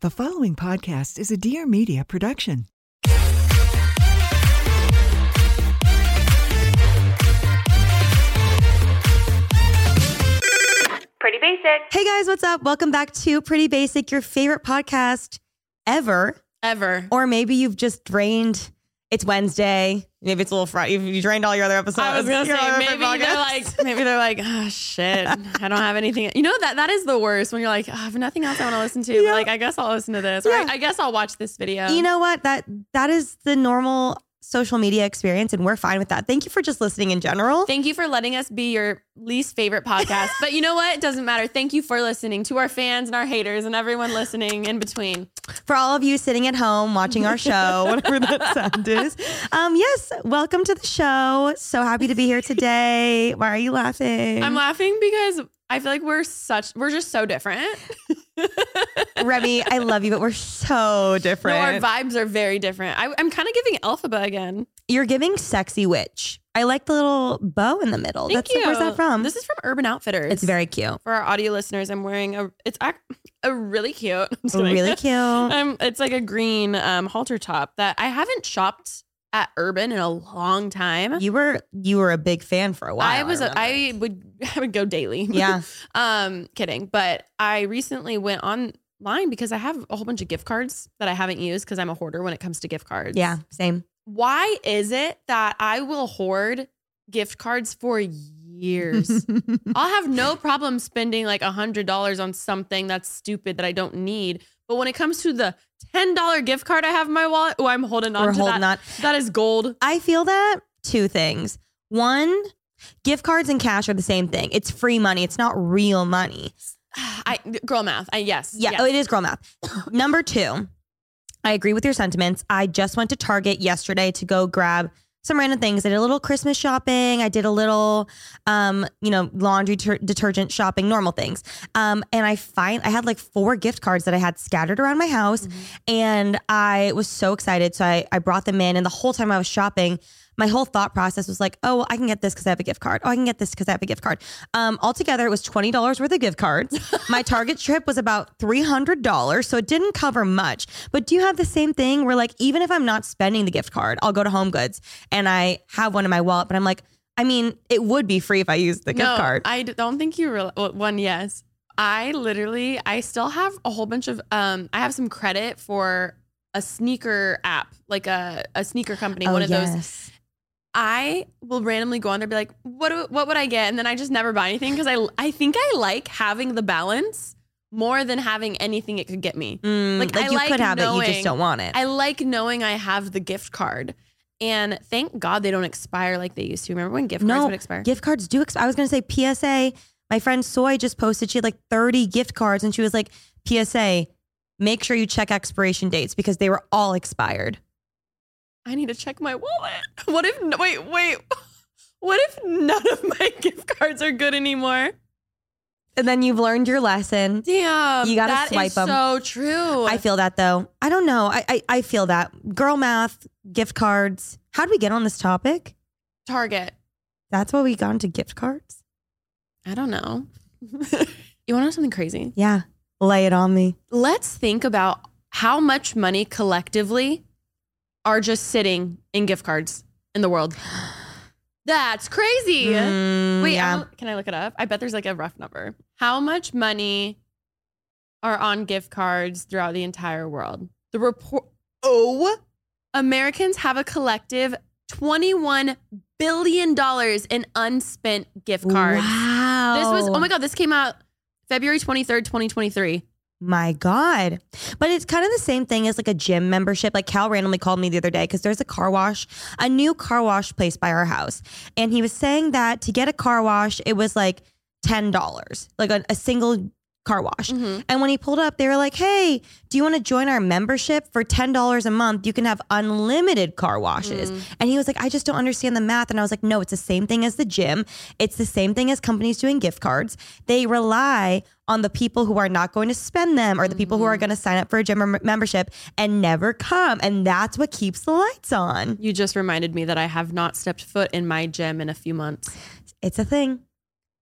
The following podcast is a Dear Media production. Pretty basic. Hey guys, what's up? Welcome back to Pretty Basic, your favorite podcast ever. Ever. Or maybe you've just drained. It's Wednesday. Maybe it's a little Friday. You drained all your other episodes. I was gonna say maybe they're like maybe they're like oh shit I don't have anything you know that that is the worst when you're like ah, oh, I have nothing else I want to listen to Yeah. but like I guess I'll listen to this or Yeah. I, I guess I'll watch this video you know what? That that is the normal social media experience, and we're fine with that. Thank you for just listening in general. thank you for letting us be your least favorite podcast but you know what it doesn't matter thank you for listening to our fans and our haters and everyone listening in between For all of you sitting at home watching our show, whatever that sound is. Um, yes, welcome to the show. So happy to be here today. Why are you laughing? I'm laughing because I feel like we're such we're just so different Remi, I love you, but we're so no, our vibes are very different I, I'm kind of giving Elphaba again You're giving sexy witch. I like the little bow in the middle. thank That's you where's that from? this is from Urban Outfitters it's very cute. for our audio listeners, I'm wearing a it's ac- a really cute. Really cute. Um, it's like a green um halter top that I haven't shopped at Urban in a long time. You were you were a big fan for a while. I was. I would I would go daily. yeah. um, kidding. But I recently went online because I have a whole bunch of gift cards that I haven't used because I'm a hoarder when it comes to gift cards. Yeah. Same. Why is it that I will hoard gift cards for years? I'll have no problem spending like a hundred dollars on something that's stupid that I don't need. But when it comes to the ten dollar gift card I have in my wallet, oh, I'm holding on We're to holding that. on. That is gold. I feel that two things. One, gift cards and cash are the same thing. It's free money. It's not real money. I girl math. I yes. Yeah, yes. oh, it is girl math. Number two, I agree with your sentiments. I just went to Target yesterday to go grab some random things. I did a little Christmas shopping. I did a little, um, you know, laundry ter- detergent shopping, normal things. Um, and I find I had like four gift cards that I had scattered around my house, and I was so excited. So I I brought them in, and the whole time I was shopping. My whole thought process was like, oh, well, I can get this because I have a gift card. Oh, I can get this because I have a gift card. Um, altogether, it was twenty dollars worth of gift cards. My Target trip was about three hundred dollars, so it didn't cover much. But do you have the same thing where, like, even if I'm not spending the gift card, I'll go to Home Goods and I have one in my wallet, but I'm like, I mean, it would be free if I used the gift no, card. I don't think you real well, one. Yes, I literally I still have a whole bunch of um. I have some credit for a sneaker app, like a a sneaker company, Oh, one of those. I will randomly go on there and be like, what do, what would I get? And then I just never buy anything because I I think I like having the balance more than having anything it could get me. Mm, Like, like, I you like could have it, you just don't want it. I like knowing I have the gift card. And thank God they don't expire like they used to. Remember when gift cards no, would expire? gift cards do. Exp- I was gonna say PSA. My friend Soy just posted she had like 30 gift cards, and she was like, PSA, make sure you check expiration dates because they were all expired. I need to check my wallet. What if wait, wait. What if none of my gift cards are good anymore? And then you've learned your lesson. Damn. You gotta that is swipe 'em. So true. I feel that though. I don't know. I, I I feel that. Girl math, gift cards. How did we get on this topic? Target. That's why we got into gift cards. I don't know. you want to know something crazy? Yeah. Lay it on me. Let's think about how much money collectively are just sitting in gift cards in the world. That's crazy. Mm, Wait, yeah. Can I look it up? I bet there's like a rough number. How much money are on gift cards throughout the entire world? The report. Oh, Americans have a collective $21 billion in unspent gift cards. Wow. This was, oh my God, this came out February 23rd, 2023. My God. But it's kind of the same thing as like a gym membership. Like Cal randomly called me the other day because there's a car wash, a new car wash place by our house. And he was saying that to get a car wash, it was like $10, like a, a single car wash. Mm-hmm. And when he pulled up, they were like, hey, do you want to join our membership for $10 a month? You can have unlimited car washes. Mm. And he was like, I just don't understand the math. And I was like, no, it's the same thing as the gym. It's the same thing as companies doing gift cards. They rely on the people who are not going to spend them or the people who are going to sign up for a gym membership and never come. And that's what keeps the lights on. You just reminded me that I have not stepped foot in my gym in a few months. It's a thing.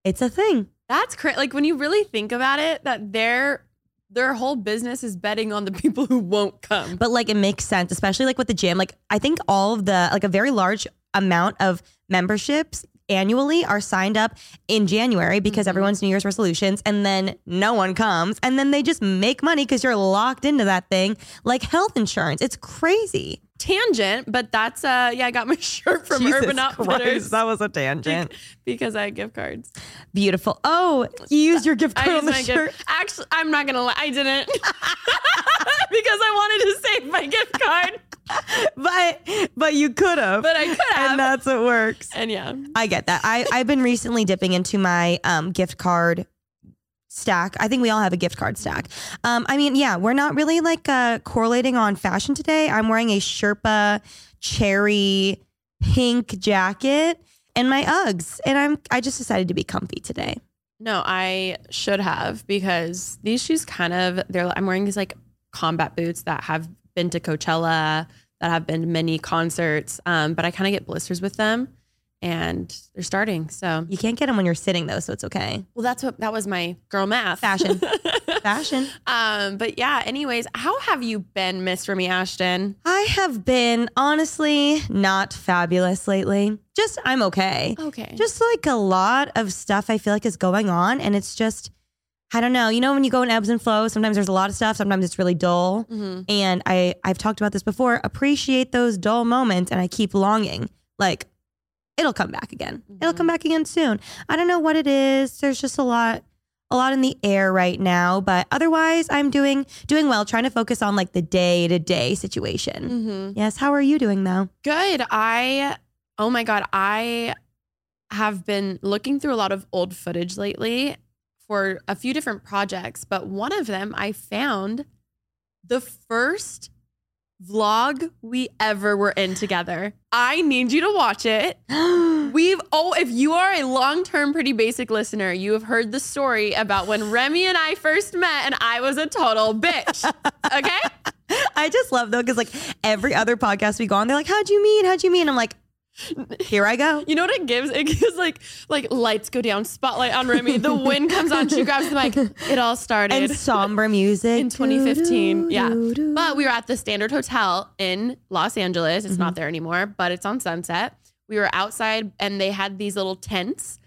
It's a thing. That's crazy. Like when you really think about it, that they're their whole business is betting on the people who won't come. But like it makes sense, especially like with the gym. Like I think all of the like a very large amount of memberships annually are signed up in January because Mhm. everyone's New Year's resolutions and then no one comes and then they just make money because you're locked into that thing like health insurance. It's crazy. Tangent, but that's uh yeah, I got my shirt from Jesus Urban Outfitters Christ, that was a tangent. because I had gift cards. Beautiful. Oh, you used your gift card I on the shirt. gift. Actually, I'm not gonna lie, I didn't because I wanted to save my gift card, But but you could have. but I could have. and that's what works. and yeah, I get that. I, I've been recently dipping into my um, gift card stack. I think we all have a gift card stack. Um, I mean, yeah, we're not really like uh, correlating on fashion today. I'm wearing a Sherpa cherry pink jacket and my Uggs, and I'm I just decided to be comfy today. no, I should have because these shoes kind of they're. I'm wearing these like combat boots that have been to Coachella, that have been many concerts, um, but I kind of get blisters with them, and they're starting. So, You can't get them when you're sitting though, so it's okay. well, that's what that was my girl math Fashion. Fashion. um, but yeah. Anyways, how have you been, Miss Remi Ashten? I have been honestly not fabulous lately. Just I'm okay. Okay. just like a lot of stuff I feel like is going on. And it's just, I don't know. You know, when you go in ebbs and flows, sometimes there's a lot of stuff, sometimes it's really dull. Mhm. And I, I've talked about this before. Appreciate those dull moments. And I keep longing. Like, it'll come back again. It'll Mhm. come back again soon. I don't know what it is. There's just a lot. A lot in the air right now, but otherwise I'm doing doing well, trying to focus on like the day to day situation. Mm-hmm. Yes, how are you doing though? Good. I, oh my God, I have been looking through a lot of old footage lately for a few different projects, but one of them I found the first vlog we ever were in together. I need you to watch it. We've oh, if you are a long-term pretty basic listener, you have heard the story about when Remi and I first met and I was a total bitch. Okay? I just love though, because like every other podcast we go on, they're like, "How'd you meet? How'd you meet?" And I'm like, "Here I go." You know what it gives? It gives like like lights go down, spotlight on Remi, the wind comes on, she grabs the mic. It all started. And somber music In 2015, yeah. But we were at the Standard Hotel in Los Angeles. It's Mm-hmm. not there anymore, but it's on Sunset. We were outside and they had these little tents.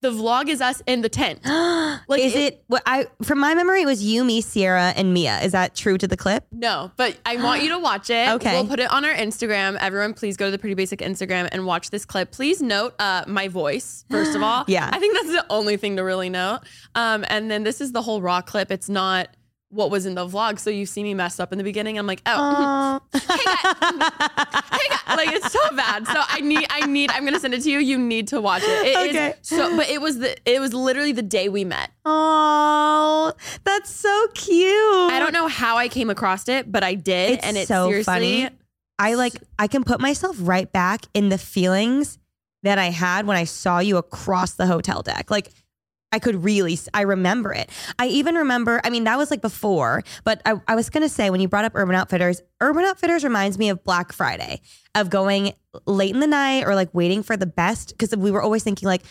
The vlog is us in the tent. like, is it- it? What I from my memory, it was you, me, Sierra, and Mia. Is that true to the clip? No, but I want you to watch it. Okay. We'll put it on our Instagram. Everyone, please go to the Pretty Basic Instagram and watch this clip. Please note uh, my voice, first of all. Yeah. I think that's the only thing to really note. Um, and then this is the whole raw clip. It's not what was in the vlog. So you see me messed up in the beginning. I'm like, oh, hey, guys. like it's so bad. So I need, I need, I'm gonna send it to you. You need to watch it. It is Okay. so, but it was the, it was literally the day we met. Oh, that's so cute. I don't know how I came across it, but I did, It's and it's so seriously. funny. I like I can put myself right back in the feelings that I had when I saw you across the hotel deck. Like I could really I remember it. I even remember, I mean, that was like before, but I, I was gonna say when you brought up Urban Outfitters, Urban Outfitters reminds me of Black Friday, of going late in the night or like waiting for the best, because we were always thinking like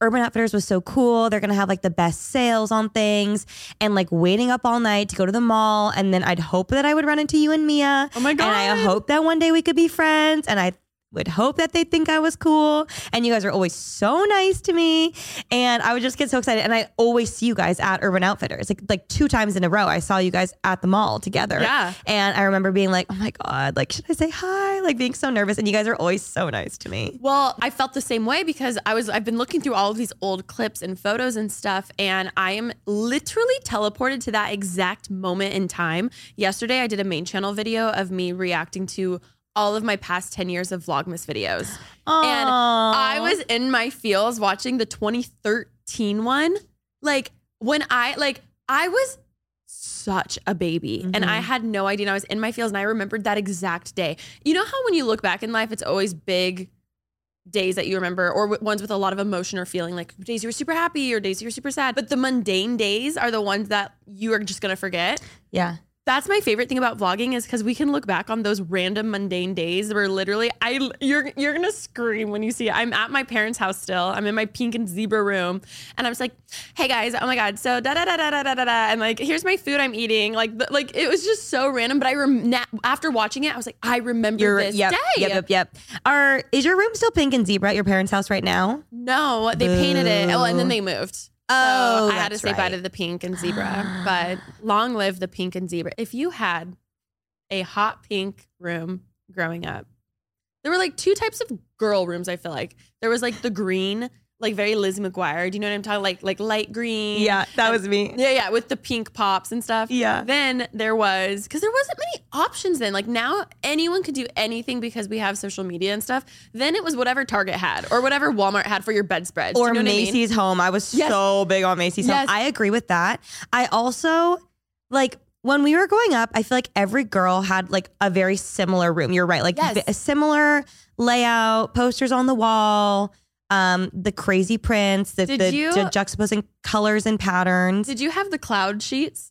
Urban Outfitters was so cool. They're gonna have like the best sales on things and like waiting up all night to go to the mall. And then I'd hope that I would run into you and Mia. Oh my God. And I hope that one day we could be friends. And I would hope that they think I was cool. And you guys are always so nice to me. And I would just get so excited. And I always see you guys at Urban Outfitters. Like like two times in a row. I saw you guys at the mall together. Yeah. And I remember being like, oh my God, like, should I say hi? Like being so nervous. And you guys are always so nice to me. Well, I felt the same way because I was I've been looking through all of these old clips and photos and stuff and I am literally teleported to that exact moment in time. Yesterday I did a main channel video of me reacting to all of my past 10 years of Vlogmas videos. And I was in my feels watching the 2013 one. Like when I like I was such a baby and I Mhm. had no idea and I was in my feels and I remembered that exact day. You know how when you look back in life it's always big days that you remember or w- ones with a lot of emotion or feeling like days you were super happy or days you were super sad but the mundane days are the ones that you are just going to forget. Yeah. That's my favorite thing about vlogging is because we can look back on those random mundane days where literally I you're you're gonna scream when you see it. I'm at my parents' house still. I'm in my pink and zebra room, and I'm just like, "Hey guys, oh my god, so da da da da da da da,", da and like here's my food I'm eating. Like the, like it was just so random. But I rem- na- after watching it, I was like, I remember Your this yep, day. yep, yep, yep. Are is your room still pink and zebra at your parents' house right now? No, they painted it. Oh, and then they moved. Oh, so I had to say bye to the pink and zebra. but long live the pink and zebra. If you had a hot pink room growing up, there were like two types of girl rooms. I feel like there was like the green, like very Liz McGuire. Do you know what I'm talking? Like like light green. Yeah, that And- was me. Yeah, yeah, with the pink pops and stuff. Yeah. Then there was because there wasn't many options then. Like now anyone could do anything because we have social media and stuff. Then it was whatever Target had or whatever Walmart had for your bedspreads. Do Or you know what I mean? Macy's Home. I was Yes. so big on Macy's Yes. Home. I agree with that. I also like when we were growing up, I feel like every girl had like a very similar room. You're right. Like Yes. a similar layout, posters on the wall, um, the crazy prints, the, Did the, you- the juxtaposing colors and patterns. Did you have the cloud sheets?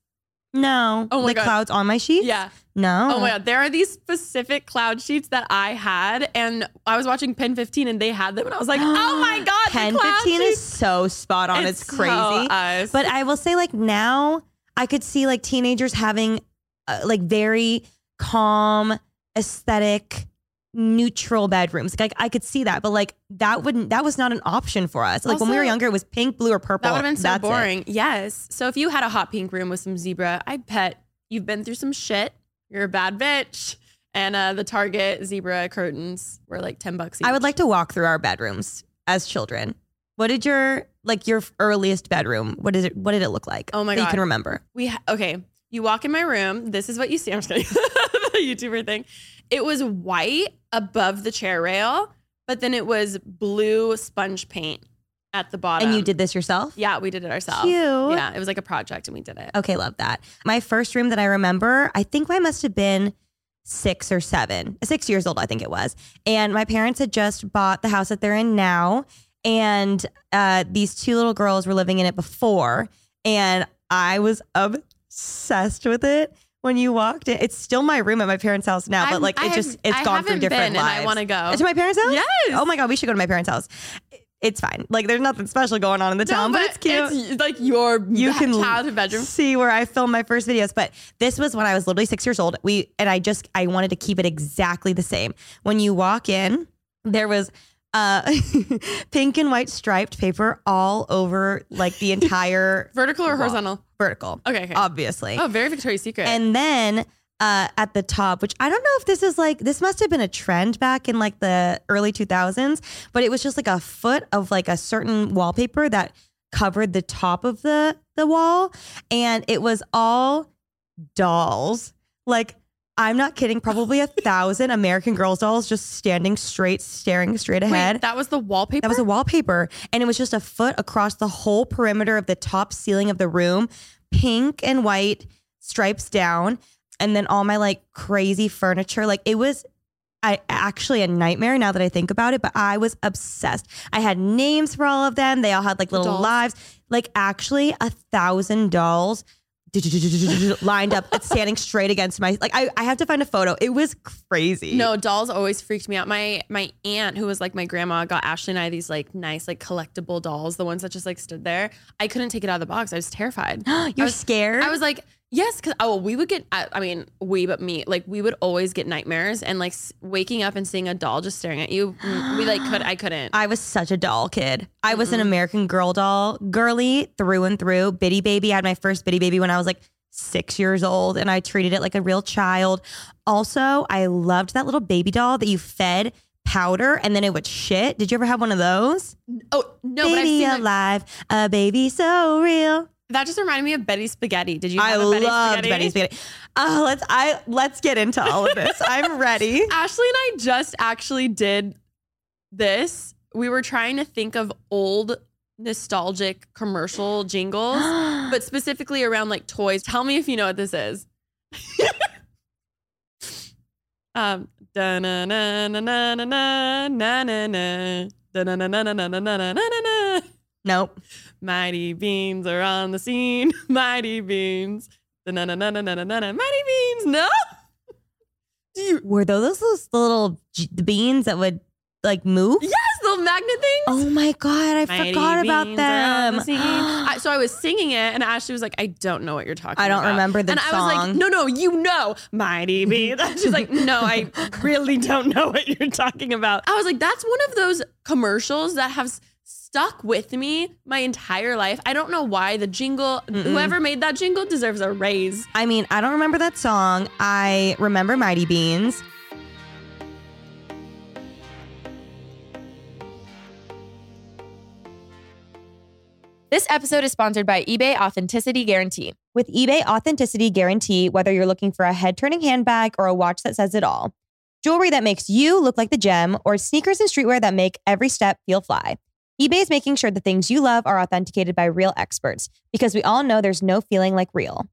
no. Oh my the God. clouds on my sheet? Yeah. No. Oh my god, there are these specific cloud sheets that I had, and I was watching Pen 15, and they had them, and I was like, oh my god, the Pen cloud 15 is so spot on. It's, so crazy. us. But I will say, like now, I could see like teenagers having uh, like very calm, aesthetic, neutral bedrooms. Like I could see that, but like that wouldn't. That was not an option for us. Like when we were younger, it was pink, blue, or purple. that would have been so That's it. boring. Yes. So if you had a hot pink room with some zebra, I bet you've been through some shit. You're a bad bitch. And uh, the Target zebra curtains were like 10 bucks each. I would like to walk through our bedrooms as children. What did your like your earliest bedroom? What is it? What did it look like? Oh my that You can remember. We ha- okay. You walk in my room. This is what you see. I'm just kidding. the YouTuber thing. It was white above the chair rail, but then it was blue sponge paint at the bottom. and you did this yourself? Yeah, we did it ourselves. Cute. Yeah, it was like a project, and we did it. Okay, love that. My first room that I remember, I think I must have been six or seven, six years old, I think it was. And my parents had just bought the house that they're in now. And uh, these two little girls were living in it before. And I was obsessed with it when you walked in. It's still my room at my parents' house now, but I'm- like I it just, it's I gone through different been, and lives. I want to go. To my parents' house? Yes. Oh my God, we should go to my parents' house. It's fine. Like there's nothing special going on in the No, town, but, it's cute It's like your you can childhood bedroom. see where I filmed my first videos. But this was when I was literally six years old. We and I just I wanted to keep it exactly the same. When you walk in, there was uh pink and white striped paper all over like the entire Vertical or Wall. horizontal? vertical. Okay, okay. Obviously. oh, very Victoria's Secret. And then uh, at the top, which I don't know if this is like, this must have been a trend back in like the early 2000s, but it was just like a foot of like a certain wallpaper that covered the top of the the wall, and it was all dolls. Like I'm not kidding, probably a thousand American Girls dolls just standing straight, staring straight ahead. Wait, that was the wallpaper. That was a wallpaper. And it was just a foot across the whole perimeter of the top ceiling of the room, pink and white stripes down. And then all my like crazy furniture. Like it was I actually a nightmare now that I think about it, but I was obsessed. I had names for all of them. They all had like little Dolls. lives. Like actually a thousand dolls lined up standing straight against my like I, I have to find a photo. It was crazy. No, dolls always freaked me out. My my aunt, who was like my grandma, got Ashley and I these like nice like collectible dolls, the ones that just like stood there. I couldn't take it out of the box. I was terrified. You're was- scared? I was like, yes, because oh, we would get. I, I mean, we, but me, like we would always get nightmares and like s- waking up and seeing a doll just staring at you. We like could, I couldn't. I was such a doll kid. I was an mm-hmm. American Girl doll, girly through and through. Bitty baby. I had my first bitty baby when I was like six years old, and I treated it like a real child. Also, I loved that little baby doll that you fed powder and then it would shit. Did you ever have one of those? oh no, baby like, alive, a baby so real. That. Just reminded me of Betty Spaghetti. Did you? I a Betty? Betty Spaghetti. Oh, let's I let's get into all of this. I'm ready. Ashley and I just actually did this. We were trying to think of old nostalgic commercial jingles, but specifically around like toys. Tell me if you know what this is. um da-na-na-na-na-na-na-na-na-na. Da-na-na-na-na-na-na-na-na-na. Nope. Mighty Beans are on the scene. Mighty Beans. Na na na na na na na. Mighty Beans. No. Were those those little beans that would like move? Yes, little magnet things. Oh my god, I Mighty forgot about them. The I, so I was singing it, and Ashley was like, "I don't know what you're talking." I don't about. remember the and song. And I was like, "No, no, you know, Mighty Beans." She's like, "No, I really don't know what you're talking about." I was like, "That's one of those commercials that has." Stuck with me my entire life. I don't know why the jingle. Whoever made that jingle deserves a raise." I mean, I don't remember that song. I remember Mighty Beans. This episode is sponsored by eBay Authenticity Guarantee. With eBay Authenticity Guarantee, whether you're looking for a head turning handbag or a watch that says it all, jewelry that makes you look like the gem, or sneakers and streetwear that make every step feel fly, eBay is making sure the things you love are authenticated by real experts because we all know there's no feeling like real.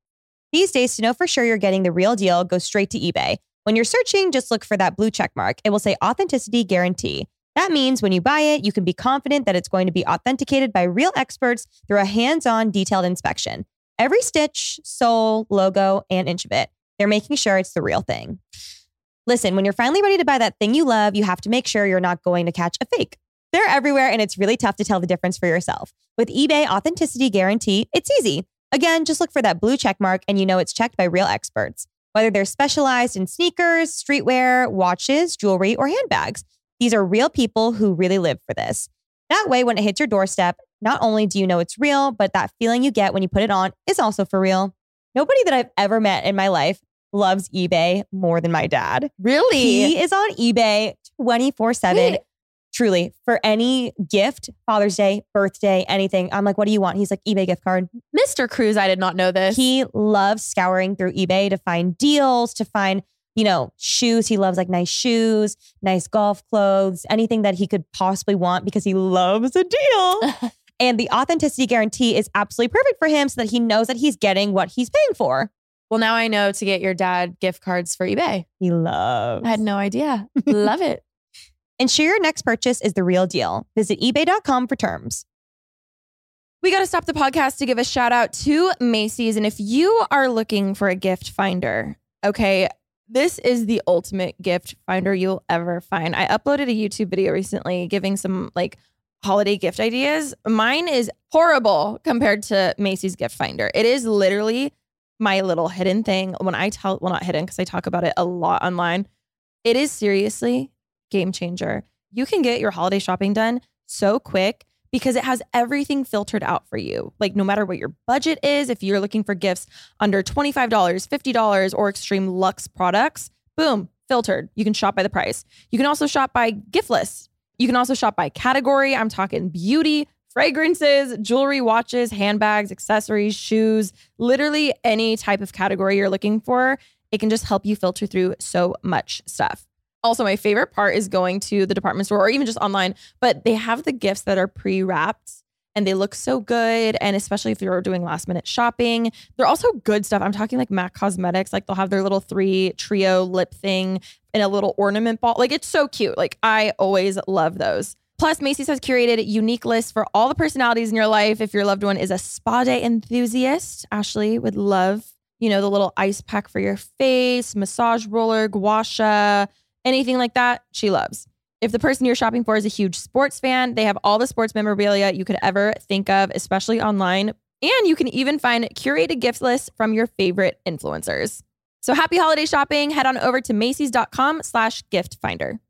These days, to know for sure you're getting the real deal, go straight to eBay. When you're searching, just look for that blue check mark. It will say Authenticity Guarantee. That means when you buy it, you can be confident that it's going to be authenticated by real experts through a hands on, detailed inspection. Every stitch, sole, logo, and inch of it, they're making sure it's the real thing. Listen, when you're finally ready to buy that thing you love, you have to make sure you're not going to catch a fake. They're everywhere, and it's really tough to tell the difference for yourself. With eBay Authenticity Guarantee, it's easy. Again, just look for that blue check mark and you know it's checked by real experts. Whether they're specialized in sneakers, streetwear, watches, jewelry, or handbags, these are real people who really live for this. That way, when it hits your doorstep, not only do you know it's real, but that feeling you get when you put it on is also for real. Nobody that I've ever met in my life loves eBay more than my dad. Really? He is on eBay 24 7. Truly, for any gift, Father's Day, birthday, anything. I'm like, what do you want? He's like, eBay gift card. Mr. Cruz, I did not know this. He loves scouring through eBay to find deals, to find, you know, shoes. He loves like nice shoes, nice golf clothes, anything that he could possibly want because he loves a deal. and the authenticity guarantee is absolutely perfect for him so that he knows that he's getting what he's paying for. well, now I know to get your dad gift cards for eBay. He loves. I had no idea. Love it. Ensure your next purchase is the real deal. Visit eBay.com for terms. We got to stop the podcast to give a shout out to Macy's. And if you are looking for a gift finder, okay, this is the ultimate gift finder you'll ever find. I uploaded a YouTube video recently giving some like holiday gift ideas. Mine is horrible compared to Macy's gift finder. It is literally my little hidden thing. When I tell, well, not hidden because I talk about it a lot online, it is seriously game changer. You can get your holiday shopping done so quick because it has everything filtered out for you. Like no matter what your budget is, if you're looking for gifts under $25, $50 or extreme luxe products, boom, filtered. You can shop by the price. You can also shop by gift list. You can also shop by category. I'm talking beauty, fragrances, jewelry, watches, handbags, accessories, shoes, literally any type of category you're looking for. It can just help you filter through so much stuff. Also, my favorite part is going to the department store or even just online, but they have the gifts that are pre wrapped and they look so good. And especially if you're doing last minute shopping, they're also good stuff. I'm talking like MAC Cosmetics, like they'll have their little three trio lip thing and a little ornament ball. Like it's so cute. Like I always love those. Plus, Macy's has curated unique lists for all the personalities in your life. If your loved one is a spa day enthusiast, Ashley would love, you know, the little ice pack for your face, massage roller, gua sha, anything like that, she loves. If the person you're shopping for is a huge sports fan, they have all the sports memorabilia you could ever think of, especially online. And you can even find curated gift lists from your favorite influencers. So happy holiday shopping. Head on over to Macy's.com slash gift finder.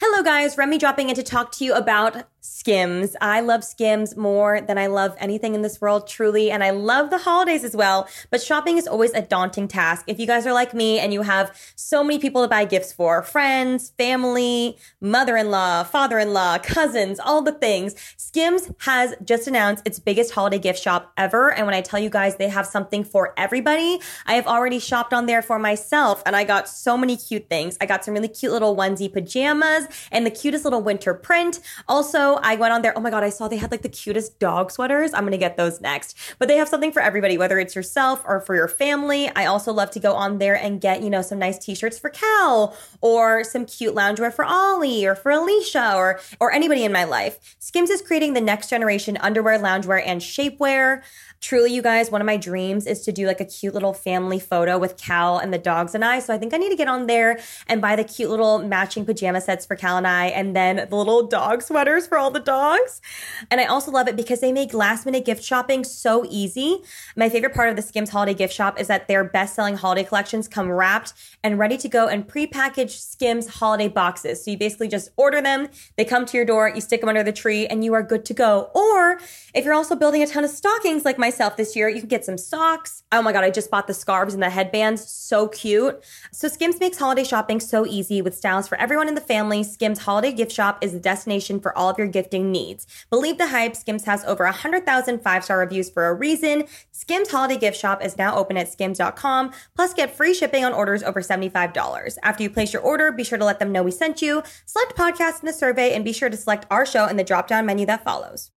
Hello, guys. Remi dropping in to talk to you about Skims. I love Skims more than I love anything in this world, truly. And I love the holidays as well. But shopping is always a daunting task. If you guys are like me and you have so many people to buy gifts for friends, family, mother in law, father in law, cousins, all the things Skims has just announced its biggest holiday gift shop ever. And when I tell you guys they have something for everybody, I have already shopped on there for myself and I got so many cute things. I got some really cute little onesie pajamas and the cutest little winter print. Also, I went on there. Oh my God, I saw they had like the cutest dog sweaters. I'm going to get those next. But they have something for everybody, whether it's yourself or for your family. I also love to go on there and get, you know, some nice t-shirts for Cal or some cute loungewear for Ollie or for Alisha or, or anybody in my life. Skims is creating the next generation underwear, loungewear, and shapewear. Truly, you guys, one of my dreams is to do like a cute little family photo with Cal and the dogs and I. So I think I need to get on there and buy the cute little matching pajama sets for Cal and I, and then the little dog sweaters for all the dogs. And I also love it because they make last minute gift shopping so easy. My favorite part of the Skims holiday gift shop is that their best selling holiday collections come wrapped and ready to go in pre-packaged Skims holiday boxes. So you basically just order them, they come to your door, you stick them under the tree, and you are good to go. Or if you're also building a ton of stockings like myself this year, you can get some socks. Oh my God, I just bought the scarves and the headbands. So cute. So Skims makes holiday shopping so easy with styles for everyone in the family. Skims holiday gift shop is the destination for all of your gifting needs. Believe the hype, Skims has over 100,000 five-star reviews for a reason. Skims holiday gift shop is now open at skims.com. Plus get free shipping on orders over $75. After you place your order, be sure to let them know we sent you. Select podcast in the survey and be sure to select our show in the drop-down menu that follows.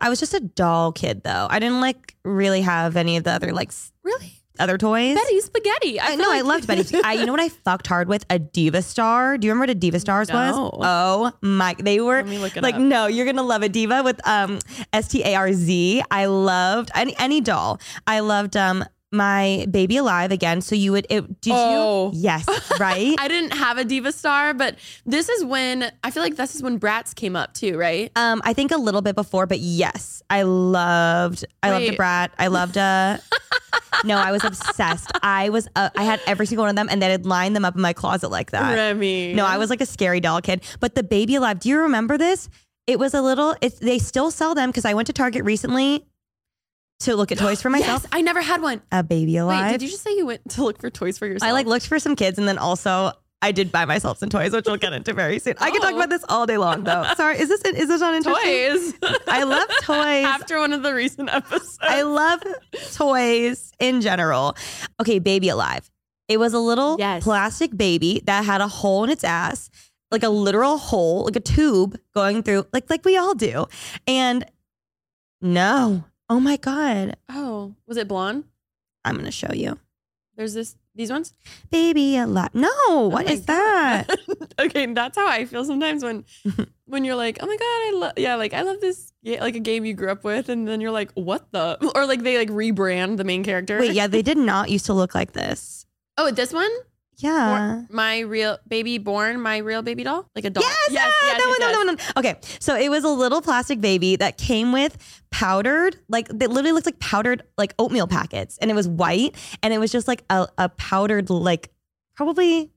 I was just a doll kid though. I didn't like really have any of the other like Really? other toys. Betty Spaghetti. I know I loved Betty. I, you know what I fucked hard with? A Diva Star. Do you remember what a Diva Starz No. was? Oh my! They were Let me look it like, up. no, you're gonna love a Diva with um S T A R Z. I loved any any doll. I loved um my Baby Alive again. So you would it? Did Oh. you? Yes, right. I didn't have a Diva Star, but this is when I feel like this is when Bratz came up too, right? Um, I think a little bit before, but yes, I loved. I loved a Wait. brat. I loved a. no, I was obsessed. I was. Uh, I had every single one of them, and then I'd line them up in my closet like that. Remi. No, I was like a scary doll kid. But the baby alive. Do you remember this? It was a little. it, they still sell them because I went to Target recently to look at toys for myself. Yes, I never had one. A baby alive. Wait, did you just say you went to look for toys for yourself? I like looked for some kids, and then also. I did buy myself some toys, which we'll get into very soon. I can talk Oh. about this all day long, though. Sorry, is this is this not interesting? toys. I love toys. After one of the recent episodes. I love toys in general. Okay, Baby Alive. It was a little Yes. plastic baby that had a hole in its ass, like a literal hole, like a tube going through, like like we all do. And no, oh my god, oh, was it blonde? I'm gonna show you, There's this these ones. Baby a lot. No, oh what my is that? okay, that's how I feel sometimes when when you're like, oh my god, I love yeah, like I love this yeah, like a game you grew up with, and then you're like, what the or like they like rebrand the main character. Wait, yeah, they did not used to look like this. Oh, this one. Yeah. My real baby born, my real baby doll, like a doll. Yes, yes, ah, yes, that yes, one, yes. that one. Okay, so it was a little plastic baby that came with powdered, like that literally looks like powdered like oatmeal packets, and it was white, and it was just like a, a powdered like probably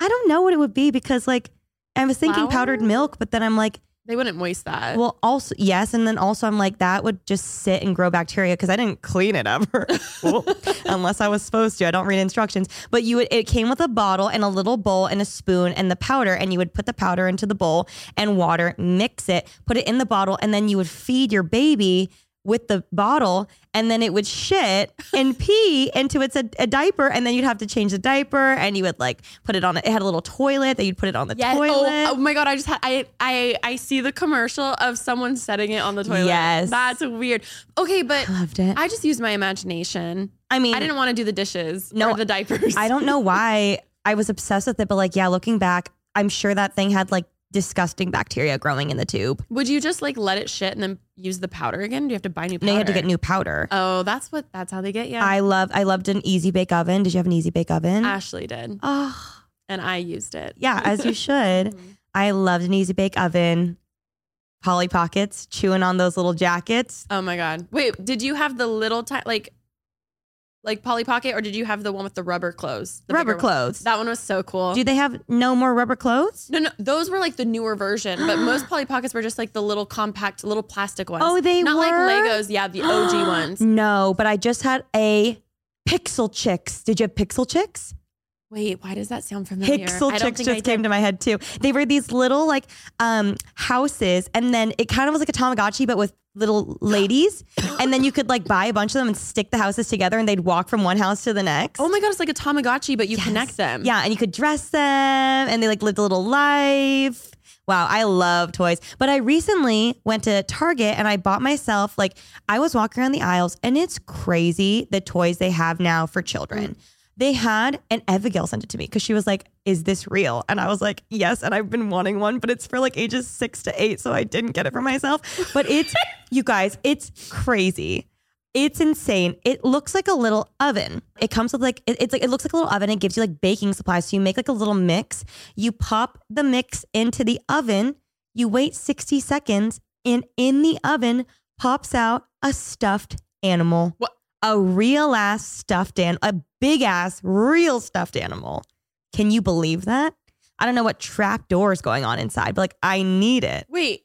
I don't know what it would be because like I was thinking powdered milk, but then I'm like, They wouldn't waste that. well, also yes, and then also I'm like that would just sit and grow bacteria because I didn't clean it ever, unless I was supposed to. I don't read instructions, but you would. It came with a bottle and a little bowl and a spoon and the powder, and you would put the powder into the bowl and water, mix it, put it in the bottle, and then you would feed your baby with the bottle and then it would shit and pee into its a, a diaper and then you'd have to change the diaper and you would like put it on it had a little toilet that you'd put it on the Yes. Oh, toilet Oh, oh my god! I just had I I I see the commercial of someone setting it on the toilet. Yes. that's weird. Okay, but I loved it I just used my imagination. I mean I didn't want to do the dishes No, or the diapers. I don't know why I was obsessed with it, but like, yeah, looking back, I'm sure that thing had like disgusting bacteria growing in the tube. Would you just like let it shit and then use the powder again? Do you have to buy new powder? And you had to get new powder. Oh, that's what. That's how they get you. I love, I loved an easy bake oven. Did you have an easy bake oven? Ashley did, oh, and I used it. yeah, as you should. Mhm. I loved an easy bake oven. Polly Pockets, chewing on those little jackets. Oh my god! Wait, did you have the little ti- like, like Polly Pocket, or did you have the one with the rubber clothes? The rubber bigger one? clothes. That one was so cool. Do they have no more rubber clothes? No, no, those were like the newer version, but most Polly Pockets were just like the little compact, little plastic ones. Oh, they not like? Legos. Yeah, the OG ones. No, but I just had a Pixel Chicks. Did you have Pixel Chicks? Wait, why does that sound familiar? Pixel chicks just came to my head too. They were these little like um houses, and then it kind of was like a Tamagotchi, but with little ladies. and then you could like buy a bunch of them and stick the houses together, and they'd walk from one house to the next. Oh my god, it's like a Tamagotchi, but you Yes. connect them. Yeah, and you could dress them, and they like lived a little life. Wow, I love toys. But I recently went to Target and I bought myself like I was walking around the aisles, and it's crazy the toys they have now for children. They had, and Abigail sent it to me because she was like, Is this real? And I was like, Yes. And I've been wanting one, but it's for like ages six to eight. So I didn't get it for myself. But it's, you guys, it's crazy. It's insane. It looks like a little oven. It comes with like, it- it's like, it looks like a little oven. It gives you like baking supplies. So you make like a little mix. You pop the mix into the oven. You wait 60 seconds, and in the oven pops out a stuffed animal. What? A real ass stuffed an a big ass real stuffed animal. Can you believe that? I don't know what trap door is going on inside, but like I need it. Wait.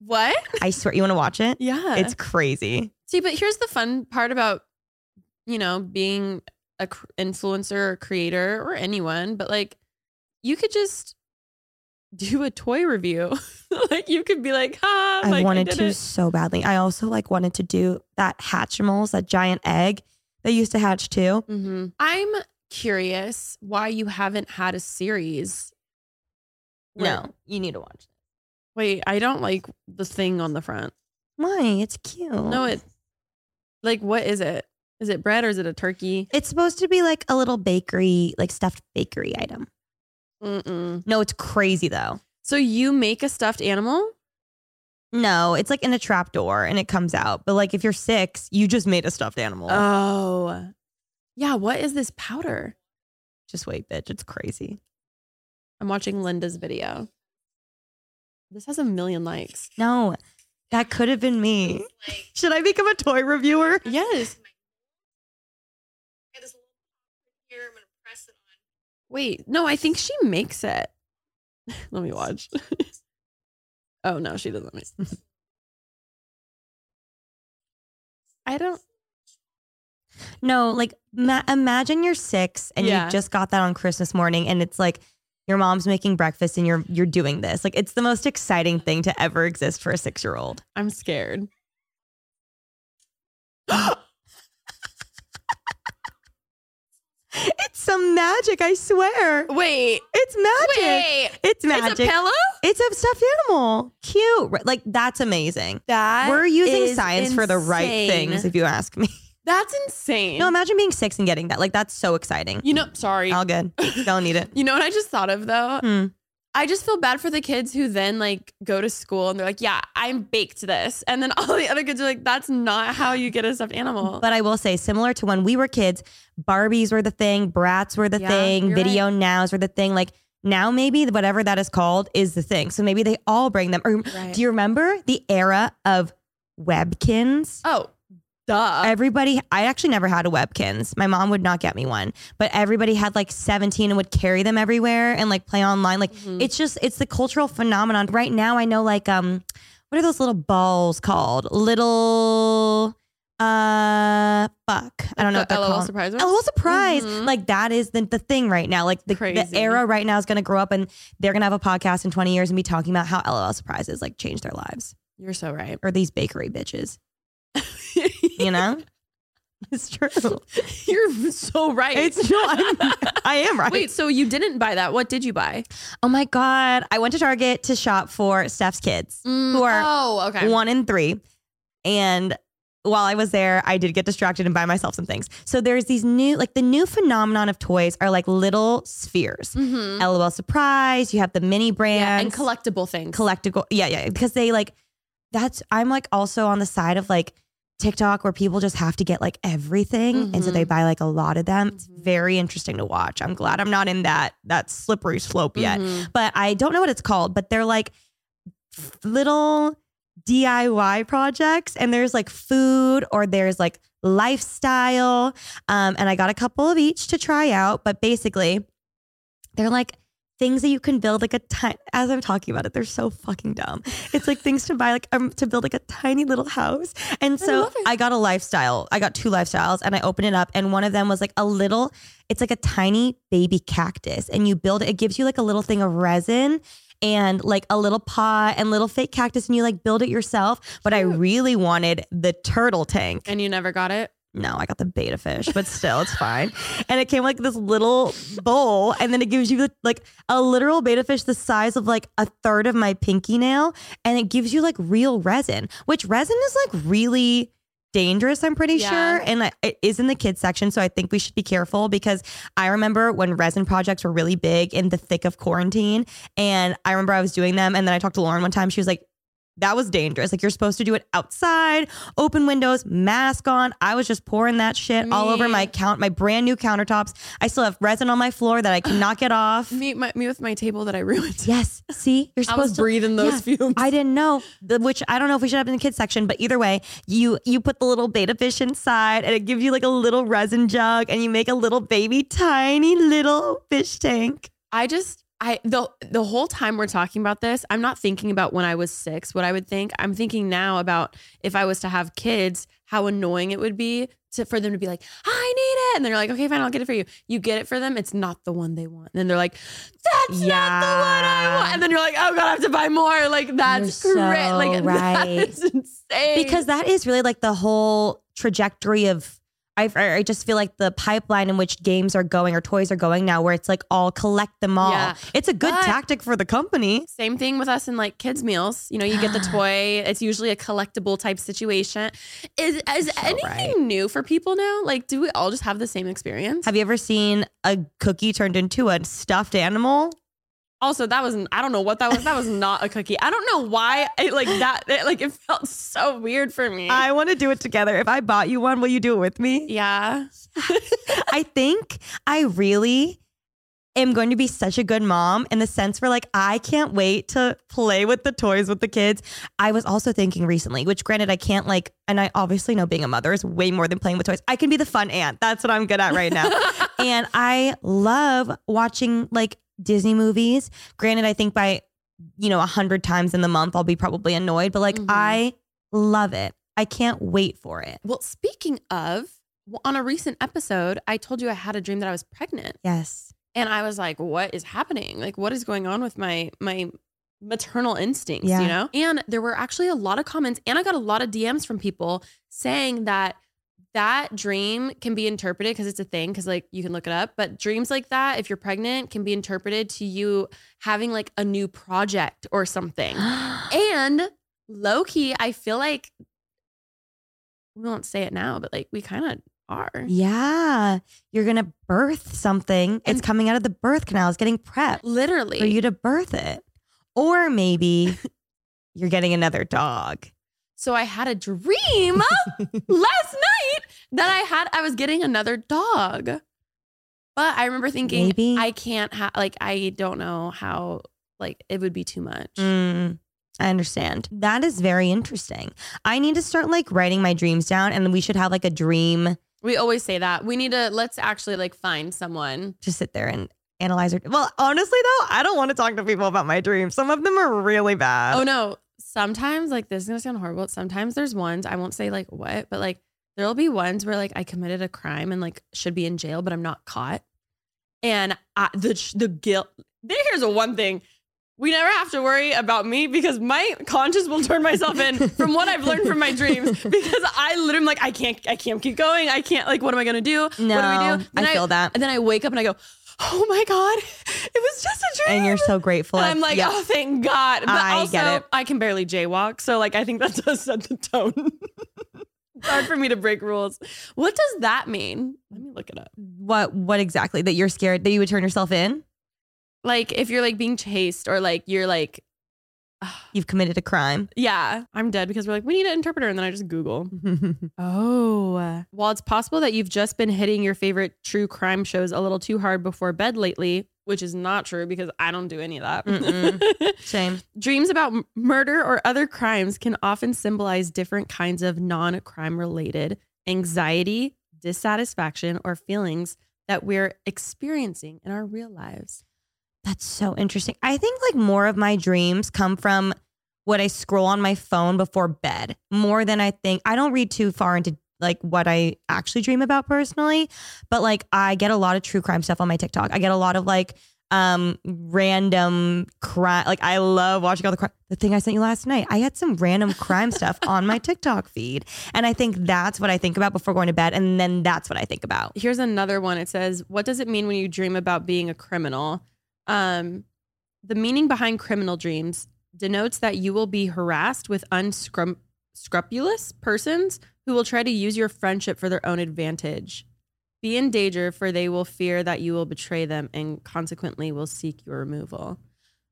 What? I swear, you want to watch it? Yeah. It's crazy. See, but here's the fun part about, you know, being a cr- influencer or creator or anyone, but like you could just do a toy review. like you could be like, ha, I like, wanted did to it. so badly. I also like wanted to do that Hatchimals, that giant egg they used to hatch too. Mm-hmm. I'm curious why you haven't had a series. where- No, you need to watch. Wait, I don't like the thing on the front. Why? It's cute. No, it like what is it? Is it bread or is it a turkey? It's supposed to be like a little bakery, like stuffed bakery item. Mm-mm. No, it's crazy though. So you make a stuffed animal? No, it's like in a trap door and it comes out. But like if you're six, you just made a stuffed animal. Oh. Yeah, what is this powder? just wait, bitch. It's crazy. I'm watching Linda's video. This has a million likes. No, that could have been me. Should I become a toy reviewer? Yes. Wait, no, I think she makes it. Let me watch. oh no, she doesn't make. I don't. No, like ma- imagine you're six and Yeah. you just got that on Christmas morning and it's like your mom's making breakfast and you're you're doing this. Like it's the most exciting thing to ever exist for a 6-year-old. I'm scared. some magic, I swear. Wait, It's magic. wait. It's magic. It's a pillow. It's a stuffed animal. Cute. Like that's amazing. That We're using science for the right things, if you ask me. That's insane. No, imagine being six and getting that. Like that's so exciting. you know, sorry. All good. Don't need it. You know what I just thought of though? Hmm. I just feel bad for the kids who then like go to school and they're like, "Yeah, I'm baked this," and then all the other kids are like, "That's not how you get a stuffed animal." But I will say, similar to when we were kids, Barbies were the thing, Bratz were the Yeah, thing, Video Nows were the thing. Like now, maybe whatever that is called is the thing. So maybe they all bring them. Or Right. do you remember the era of Webkinz? oh, duh. Everybody, I actually never had a Webkinz. My mom would not get me one, but everybody had like 17 and would carry them everywhere and like play online. Like Mhm. it's just, it's the cultural phenomenon. Right now, I know like, um, what are those little balls called? Little, uh, fuck. I don't know what The they're LOL called. surprise ones? LOL surprise. Mhm. Like that is the, the thing right now. Like the, the era right now is going to grow up and they're going to have a podcast in 20 years and be talking about how LOL surprises like changed their lives You're so right. or these bakery bitches, you know? it's true. You're so right. It's no, I'm, I am right. Wait, so you didn't buy that? What did you buy? Oh my God. I went to Target to shop for Steph's kids, who are oh, okay. one and three. And while I was there, I did get distracted and buy myself some things. So there's these new, like the new phenomenon of toys are like little spheres. Mhm. LOL Surprise, you have the mini brands. Yeah, and collectible things. collectible. Yeah, yeah. Because they like, that's, I'm like also on the side of like, TikTok where people just have to get like everything and so they buy like a lot of them. It's Mhm. very interesting to watch. I'm glad I'm not in that that slippery slope yet. Mhm. But I don't know what it's called, but they're like little DIY projects and there's like food or there's like lifestyle um and I got a couple of each to try out, but basically they're like things that you can build like a tiny as I'm talking about it, they're so fucking dumb. It's like things to buy like um, to build like a tiny little house. And so it. I got a lifestyle. I got two lifestyles and I opened it up and one of them was like a little it's like a tiny baby cactus and you build it it gives you like a little thing of resin and like a little pot and little fake cactus and you like build it yourself. But I really wanted the turtle tank. And you never got it? No, I got the betta fish, but still, it's fine. And it came like this little bowl, and then it gives you like a literal betta fish the size of like a third of my pinky nail, and it gives you like real resin, which resin is like really dangerous, I'm pretty Yeah. sure. And like, it is in the kids section. So I think we should be careful because I remember when resin projects were really big in the thick of quarantine. And I remember I was doing them. And then I talked to Lauren one time. She was like, that was dangerous. Like you're supposed to do it outside, open windows, mask on. I was just pouring that shit all over my count, my brand new countertops. I still have resin on my floor that I cannot get off. Me, my, me with my table that I ruined. Yes. See, you're I was supposed to in those Yeah. fumes. I didn't know, the, which I don't know if we should have in the kids section, but either way, you you put the little betta fish inside, and it gives you like a little resin jug, and you make a little baby, tiny little fish tank. I just I the the whole time we're talking about this, I'm not thinking about when I was 6 what I would think. I'm thinking now about if I was to have kids, how annoying it would be to for them to be like, "I need it." And they're like, "Okay, fine, I'll get it for you." You get it for them, it's not the one they want. And then they're like, "That's not the one I want." And then you're like, "Oh god, I have to buy more." Like that's so like right. that's insane. because that is really like the whole trajectory of I, I just feel like the pipeline in which games are going or toys are going now where it's like all collect them all Yeah. it's a good But- tactic for the company Same thing with us in like kids meals. You know, you get the toy. It's usually a collectible type situation. Is is So anything right. new for people now? Like, do we all just have the same experience? have you ever seen a cookie turned into a stuffed animal also, that was I don't know what that was. That was not a cookie. I don't know why. It, like that. It, like it felt so weird for me. i want to do it together if i bought you one will you do it with me yeah. I think I really am going to be such a good mom in the sense where like I can't wait to play with the toys with the kids. I was also thinking recently, which granted I can't like and I obviously know being a mother is way more than playing with toys. I can be the fun aunt. That's what I'm good at right now. and I love watching like Disney movies. Granted, I think by you know a hundred times in the month I'll be probably annoyed, but like Mhm. I love it. I can't wait for it. Well, speaking of, well, on a recent episode, I told you I had a dream that I was pregnant. Yes. And I was like, "What is happening? Like, what is going on with my my maternal instincts?" Yeah. You know. And there were actually a lot of comments, and I got a lot of DMs from people saying that that dream can be interpreted because it's a thing because like you can look it up but dreams like that if you're pregnant can be interpreted to you having like a new project or something and low key i feel like we won't say it now but like we kind of are Yeah, you're gonna birth something. it's coming out of the birth canal. It's getting prepped literally for you to birth it, or maybe you're getting another dog. So I had a dream last night that I had I was getting another dog. But I remember thinking Maybe. I can't have like I don't know how like it would be too much. Mm, I understand. That is very interesting. I need to start like writing my dreams down, and we should have like a dream We always say that. We need to let's actually like find someone. to sit there and analyze it. Well, honestly though, I don't want to talk to people about my dreams. Some of them are really bad. Oh no. Sometimes like this is gonna sound horrible. Sometimes there's ones, I won't say like what, but like there'll be ones where like I committed a crime and like should be in jail, but I'm not caught. And I, the the guilt. Here's a one thing. We never have to worry about me because my conscience will turn myself in from what I've learned from my dreams. Because I literally am like, I can't, I can't keep going. I can't, like, what am I gonna do? No, what do we do? I feel that. And then I wake up and I go, Oh my God, it was just a dream. And you're so grateful. And I- I'm like, yeah. oh, thank God. But I also, get it. I can barely jaywalk. So, like, I think that does set the tone. it's hard for me to break rules. What does that mean? Let me look it up. what what exactly that you're scared that you would turn yourself in? Like, if you're like being chased or like you're like, You've committed a crime. yeah, I'm dead because we're like, we need an interpreter. And then I just Google. Oh. While it's possible that you've just been hitting your favorite true crime shows a little too hard before bed lately, which is not true because I don't do any of that. Shame. Dreams about m- murder or other crimes can often symbolize different kinds of non crime related anxiety, dissatisfaction, or feelings that we're experiencing in our real lives. That's so interesting. I think like more of my dreams come from what I scroll on my phone before bed more than I think. I don't read too far into like what I actually dream about personally, but like I get a lot of true crime stuff on my TikTok. I get a lot of like um random crime like I love watching all the crime the thing I sent you last night. I had some random crime stuff on my TikTok feed. And I think that's what I think about before going to bed. And then that's what I think about. Here's another one. It says, What does it mean when you dream about being a criminal? Um, the meaning behind criminal dreams denotes that you will be harassed with unscrum scrupulous persons who will try to use your friendship for their own advantage. Be in danger, for they will fear that you will betray them and consequently will seek your removal.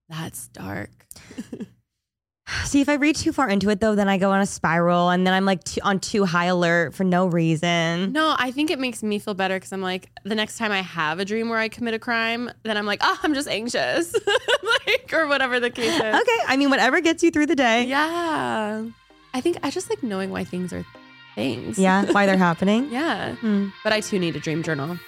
That's dark. See, if I read too far into it though, then I go on a spiral and then I'm like too, on too high alert for no reason. No, I think it makes me feel better because I'm like, the next time I have a dream where I commit a crime, then I'm like, oh, I'm just anxious, like, or whatever the case is. Okay, I mean, whatever gets you through the day. Yeah. I think I just like knowing why things are things. Yeah, why they're happening. Yeah. Hmm. But I too need a dream journal.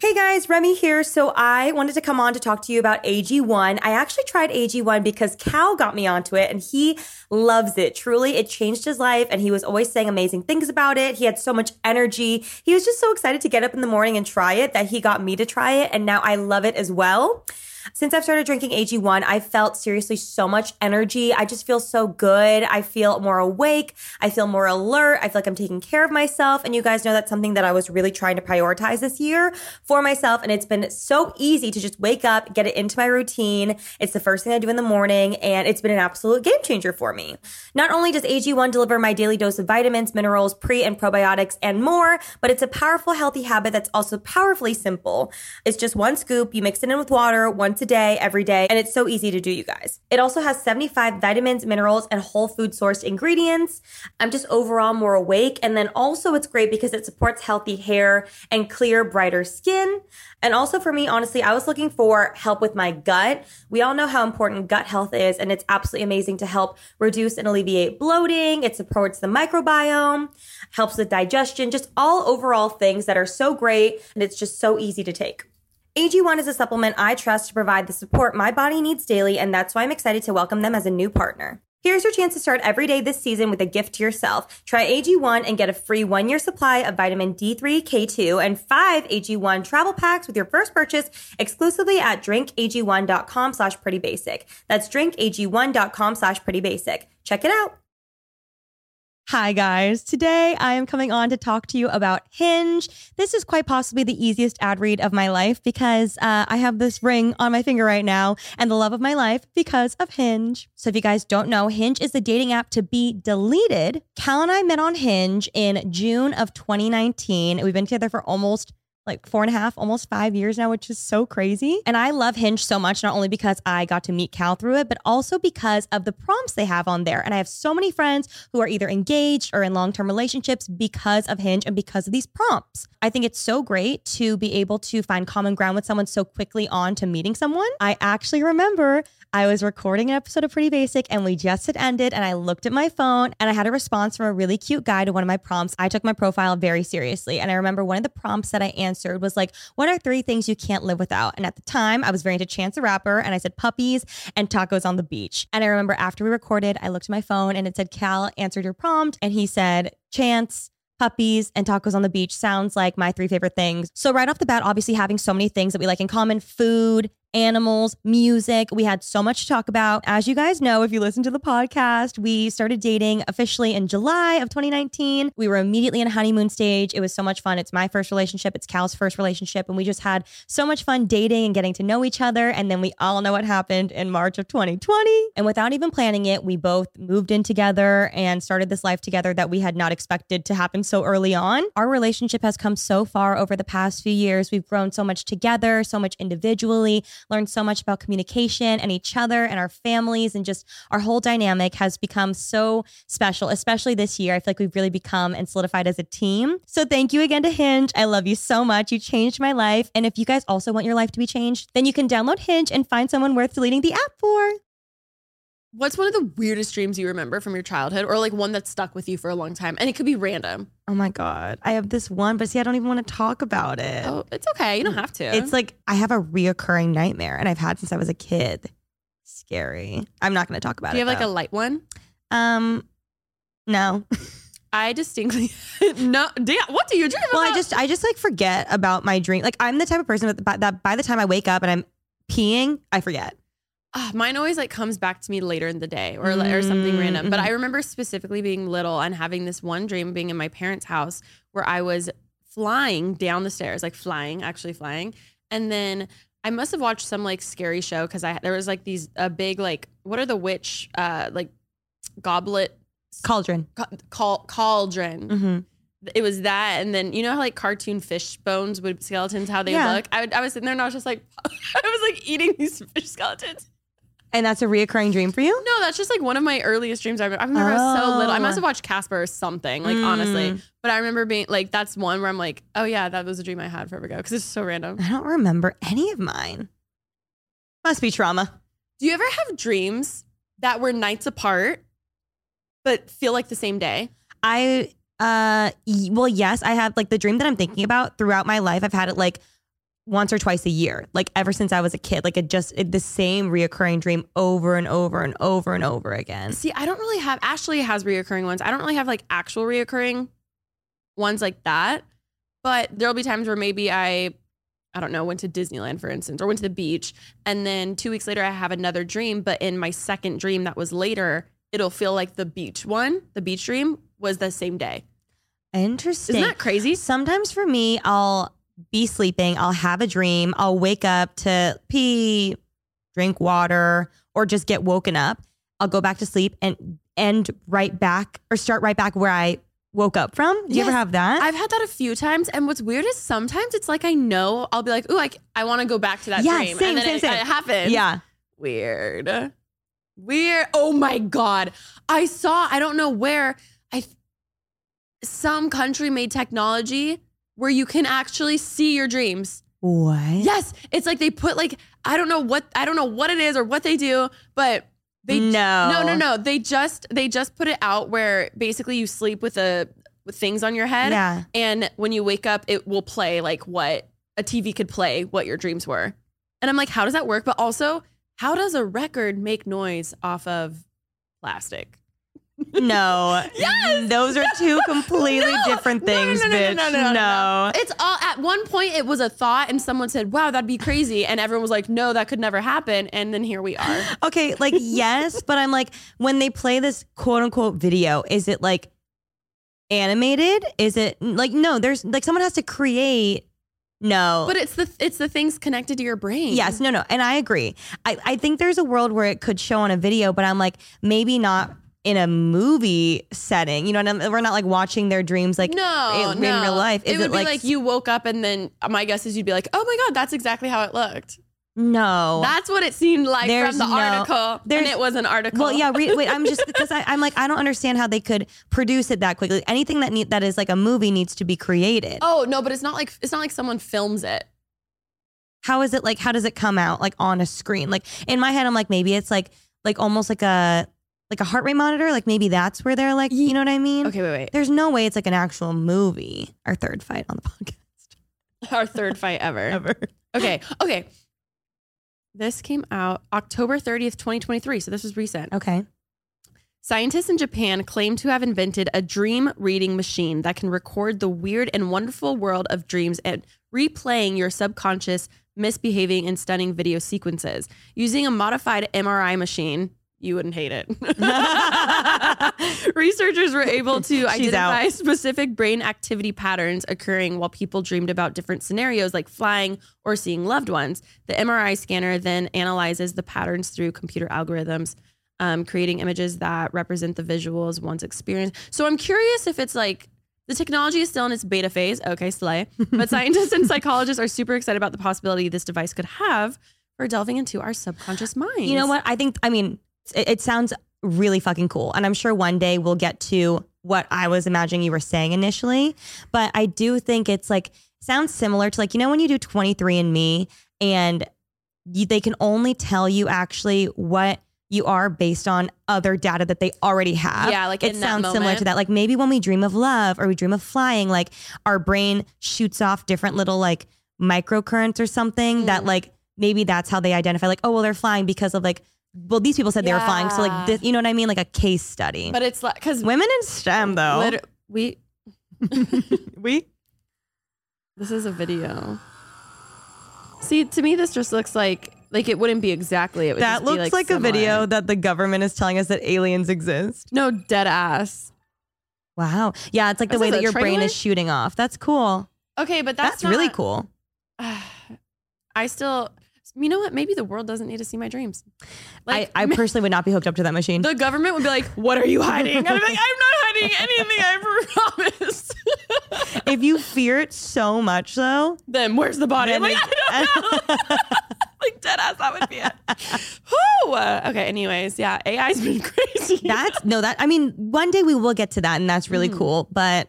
Hey guys, Remi here. So I wanted to come on to talk to you about AG1. I actually tried AG1 because Cal got me onto it and he loves it. Truly, it changed his life and he was always saying amazing things about it. He had so much energy. He was just so excited to get up in the morning and try it that he got me to try it and now I love it as well. Since I've started drinking AG1, I felt seriously so much energy. I just feel so good. I feel more awake. I feel more alert. I feel like I'm taking care of myself. And you guys know that's something that I was really trying to prioritize this year for myself. And it's been so easy to just wake up, get it into my routine. It's the first thing I do in the morning. And it's been an absolute game changer for me. Not only does AG1 deliver my daily dose of vitamins, minerals, pre and probiotics, and more, but it's a powerful, healthy habit that's also powerfully simple. It's just one scoop. You mix it in with water once a day, every day, and it's so easy to do, you guys. It also has 75 vitamins, minerals, and whole food sourced ingredients. I'm just overall more awake. And then also, it's great because it supports healthy hair and clear, brighter skin. And also, for me, honestly, I was looking for help with my gut. We all know how important gut health is, and it's absolutely amazing to help reduce and alleviate bloating. It supports the microbiome, helps with digestion, just all overall things that are so great, and it's just so easy to take. AG1 is a supplement I trust to provide the support my body needs daily, and that's why I'm excited to welcome them as a new partner. Here's your chance to start every day this season with a gift to yourself. Try AG1 and get a free one year supply of vitamin D3, K2, and five AG1 travel packs with your first purchase exclusively at drinkag1.com slash pretty basic. That's drinkag1.com slash pretty basic. Check it out. Hi, guys. Today I am coming on to talk to you about Hinge. This is quite possibly the easiest ad read of my life because uh, I have this ring on my finger right now and the love of my life because of Hinge. So, if you guys don't know, Hinge is the dating app to be deleted. Cal and I met on Hinge in June of 2019. We've been together for almost like four and a half, almost five years now, which is so crazy. And I love Hinge so much, not only because I got to meet Cal through it, but also because of the prompts they have on there. And I have so many friends who are either engaged or in long term relationships because of Hinge and because of these prompts. I think it's so great to be able to find common ground with someone so quickly on to meeting someone. I actually remember I was recording an episode of Pretty Basic and we just had ended and I looked at my phone and I had a response from a really cute guy to one of my prompts. I took my profile very seriously. And I remember one of the prompts that I answered was like, what are three things you can't live without? And at the time I was very into Chance the Rapper and I said puppies and tacos on the beach. And I remember after we recorded, I looked at my phone and it said, Cal answered your prompt. And he said, Chance, puppies and tacos on the beach sounds like my three favorite things. So right off the bat, obviously having so many things that we like in common, food, animals, music. We had so much to talk about. As you guys know, if you listen to the podcast, we started dating officially in July of 2019. We were immediately in a honeymoon stage. It was so much fun. It's my first relationship, it's Cal's first relationship. And we just had so much fun dating and getting to know each other. And then we all know what happened in March of 2020. And without even planning it, we both moved in together and started this life together that we had not expected to happen so early on. Our relationship has come so far over the past few years. We've grown so much together, so much individually learned so much about communication and each other and our families and just our whole dynamic has become so special, especially this year. I feel like we've really become and solidified as a team. So thank you again to Hinge. I love you so much. You changed my life. And if you guys also want your life to be changed, then you can download Hinge and find someone worth deleting the app for. What's one of the weirdest dreams you remember from your childhood or like one that stuck with you for a long time? And it could be random. Oh my God. I have this one, but see, I don't even want to talk about it. Oh, it's okay. You don't have to. It's like I have a reoccurring nightmare and I've had since I was a kid. Scary. I'm not going to talk about it. Do you it. have like a light one? Um, no. I distinctly no. Damn, what do you dream well, I just I just like forget about my dream. Like I'm the type of person that by, that by the time I wake up and I'm peeing, I forget. Ah, mine always like comes back to me later in the day or or something Mm, random. But. I remember specifically being little and having this one dream being in my parents' house where I was flying down the stairs, like flying, actually flying, and then I must have watched some like scary show because I there was like these a big like what are the witch uh like goblet Cauldron. ca- cal- cauldron. hmm It was that, and then you know how like cartoon fish bones would skeletons how they Yeah. look. I, would, I was sitting there and I was just like, I was like eating these fish skeletons. And that's a reoccurring dream for you? No, that's just like one of my earliest dreams. I remember, I remember I was so little. I must Oh. have watched Casper or something, like Mm. honestly. But I remember being like, that's one where I'm like, oh yeah, that was a dream I had forever ago because it's so random. I don't remember any of mine. Must be trauma. Do you ever have dreams that were nights apart, but feel like the same day? I uh well yes, I have like the dream that I'm thinking about throughout my life. I've had it like once or twice a year, like ever since I was a kid. Like it just it, the same reoccurring dream over and over and over and over again. See, I don't really have. Ashley has reoccurring ones. I don't really have like actual reoccurring ones like that. But there'll be times where maybe I, I don't know, went to Disneyland for instance, or went to the beach, and then two weeks later I have another dream. But in my second dream that was later, it'll feel like the beach one, the beach dream, was the same day. Interesting. Isn't that crazy? Sometimes for me, I'll be sleeping, I'll have a dream, I'll wake up to pee, drink water, or just get woken up. I'll go back to sleep and end right back or start right back where I woke up from. Do you ever have that? I've had that a few times, and what's weird is sometimes it's like I know I'll be like, "Ooh, I, I want to go back to that Yeah, dream," same, and then same, it, same. it happens. yeah. Weird. Weird. Oh my God. I saw, I don't know where, I some country made technology where you can actually see your dreams. What? Yes. It's like they put like, I don't know what, I don't know what it is or what they do, but they No. no, no, no. They just they just put it out where basically you sleep with a with things on your head. Yeah. And when you wake up, it will play like what a TV could play what your dreams were. And I'm like, how does that work? But also, how does a record make noise off of plastic? No. Yes! Those are two completely No! different things, no, no, bitch. no, no, no. It's all at one point it was a thought and someone said, Wow, that'd be crazy. And everyone was like, No, that could never happen. And then here we are. Okay, like yes, but I'm like when they play this quote unquote video, is it like animated? Is it like no, there's like someone has to create no. But it's the it's the things connected to your brain. Yes, no, no. And I agree. I, I think there's a world where it could show on a video, but I'm like, maybe not in a movie setting. You know, and we're not like watching their dreams like No, in, no. in real life. Is it would be like, you woke up and then my guess is you'd be like, oh my god, that's exactly how it looked. No. That's what it seemed like There's from the no- article, and it was an article. Well, yeah. Re- wait, I'm just because I'm like I don't understand how they could produce it that quickly. Anything that need, that is like a movie needs to be created. Oh no, but it's not like it's not like someone films it. How is it like? How does it come out like on a screen? Like in my head, I'm like maybe it's like like almost like a like a heart rate monitor. Like maybe that's where they're like you know what I mean? Okay, wait, wait. There's no way it's like an actual movie. Our third fight on the podcast Our third fight ever. ever. Okay, okay. This came out October 30th, 2023. So this was recent. Okay. Scientists in Japan claim to have invented a dream reading machine that can record the weird and wonderful world of dreams and replaying your subconscious misbehaving in stunning video sequences. Using a modified MRI machine, you wouldn't hate it. Researchers were able to identify out. specific brain activity patterns occurring while people dreamed about different scenarios like flying or seeing loved ones. The MRI scanner then analyzes the patterns through computer algorithms um, creating images that represent the visuals one's experience. So I'm curious if it's like the technology is still in its beta phase. Okay, slay. But scientists and psychologists are super excited about the possibility this device could have for delving into our subconscious minds. You know what? I think, I mean, it, it sounds really fucking cool. And I'm sure one day we'll get to what I was imagining you were saying initially. But I do think it's like, sounds similar to like, you know, when you do 23andMe and you, they can only tell you actually what you are based on other data that they already have. Yeah, like it that sounds similar to that. Like maybe when we dream of love or we dream of flying, like our brain shoots off different little like microcurrents or something that Mm. like maybe that's how they identify like oh well they're flying because of like well these people said they were flying so like this, you know what I mean like a case study. But it's like because Women in STEM though. we we this is a video. See, to me, this just looks like like it wouldn't be exactly. It would that looks like, a video that the government is telling us that aliens exist. No dead ass. Wow. Yeah, it's like the This way that your brain is shooting off. That's cool. Okay, but That's, that's, really cool. I still you know what? Maybe the world doesn't need to see my dreams. I, I personally would not be hooked up to that machine. the government would be like, "What are you hiding?" And be like, "I'm not hiding anything. I promise." if you fear it so much, though, then where's the body? I'm like, I don't know. like dead ass. That would be it. Whew. Okay. Anyways, yeah, AI's been crazy. that's no, that I mean, one day we will get to that, and that's really Mhm. cool. But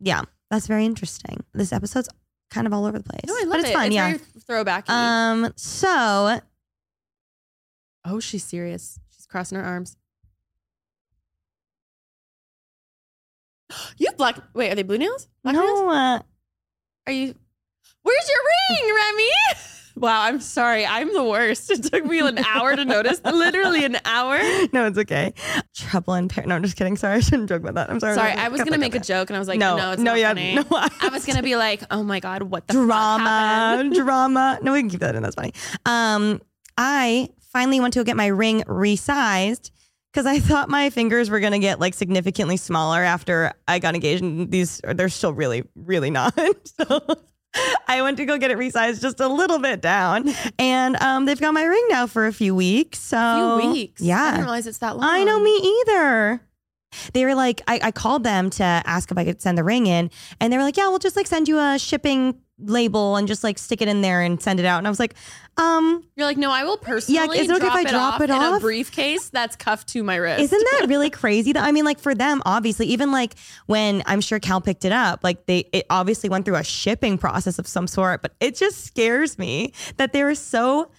yeah, that's very interesting. This episode's kind of all over the place. no, I love but it's it. fun, it's yeah. Very throwbacky. Um, so oh, she's serious. She's crossing her arms. You have black. Wait, are they blue nails? Black nails? no, uh, Are you? Where's your ring, Remi? Wow, I'm sorry. I'm the worst. It took me an hour to notice. Literally an hour. no, it's okay. Trouble in Paris. No, I'm just kidding. Sorry, I shouldn't joke about that. I'm sorry. Sorry, I was gonna make a joke and I was like, no, no, it's no, not yeah, funny. no. I was gonna be like, oh my god, what the drama, drama. No, we can keep that in. That's funny. Um, I finally went to get my ring resized because I thought my fingers were gonna get like significantly smaller after I got engaged. And these they're still really, really not. so I went to go get it resized just a little bit down, and um, they've got my ring now for a few weeks. So A few weeks. I yeah. didn't realize it's that long. I know me either. They were like, I, I called them to ask if I could send the ring in, and they were like, Yeah, we'll just like send you a shipping label and just like stick it in there and send it out. And I was like, Um, You're like, no, I will personally Yeah, is it okay if drop I it drop off it in a briefcase that's cuffed to my wrist. isn't that really crazy? That I mean, like for them, obviously, even like when I'm sure Cal picked it up, like they it obviously went through a shipping process of some sort, but it just scares me that they were so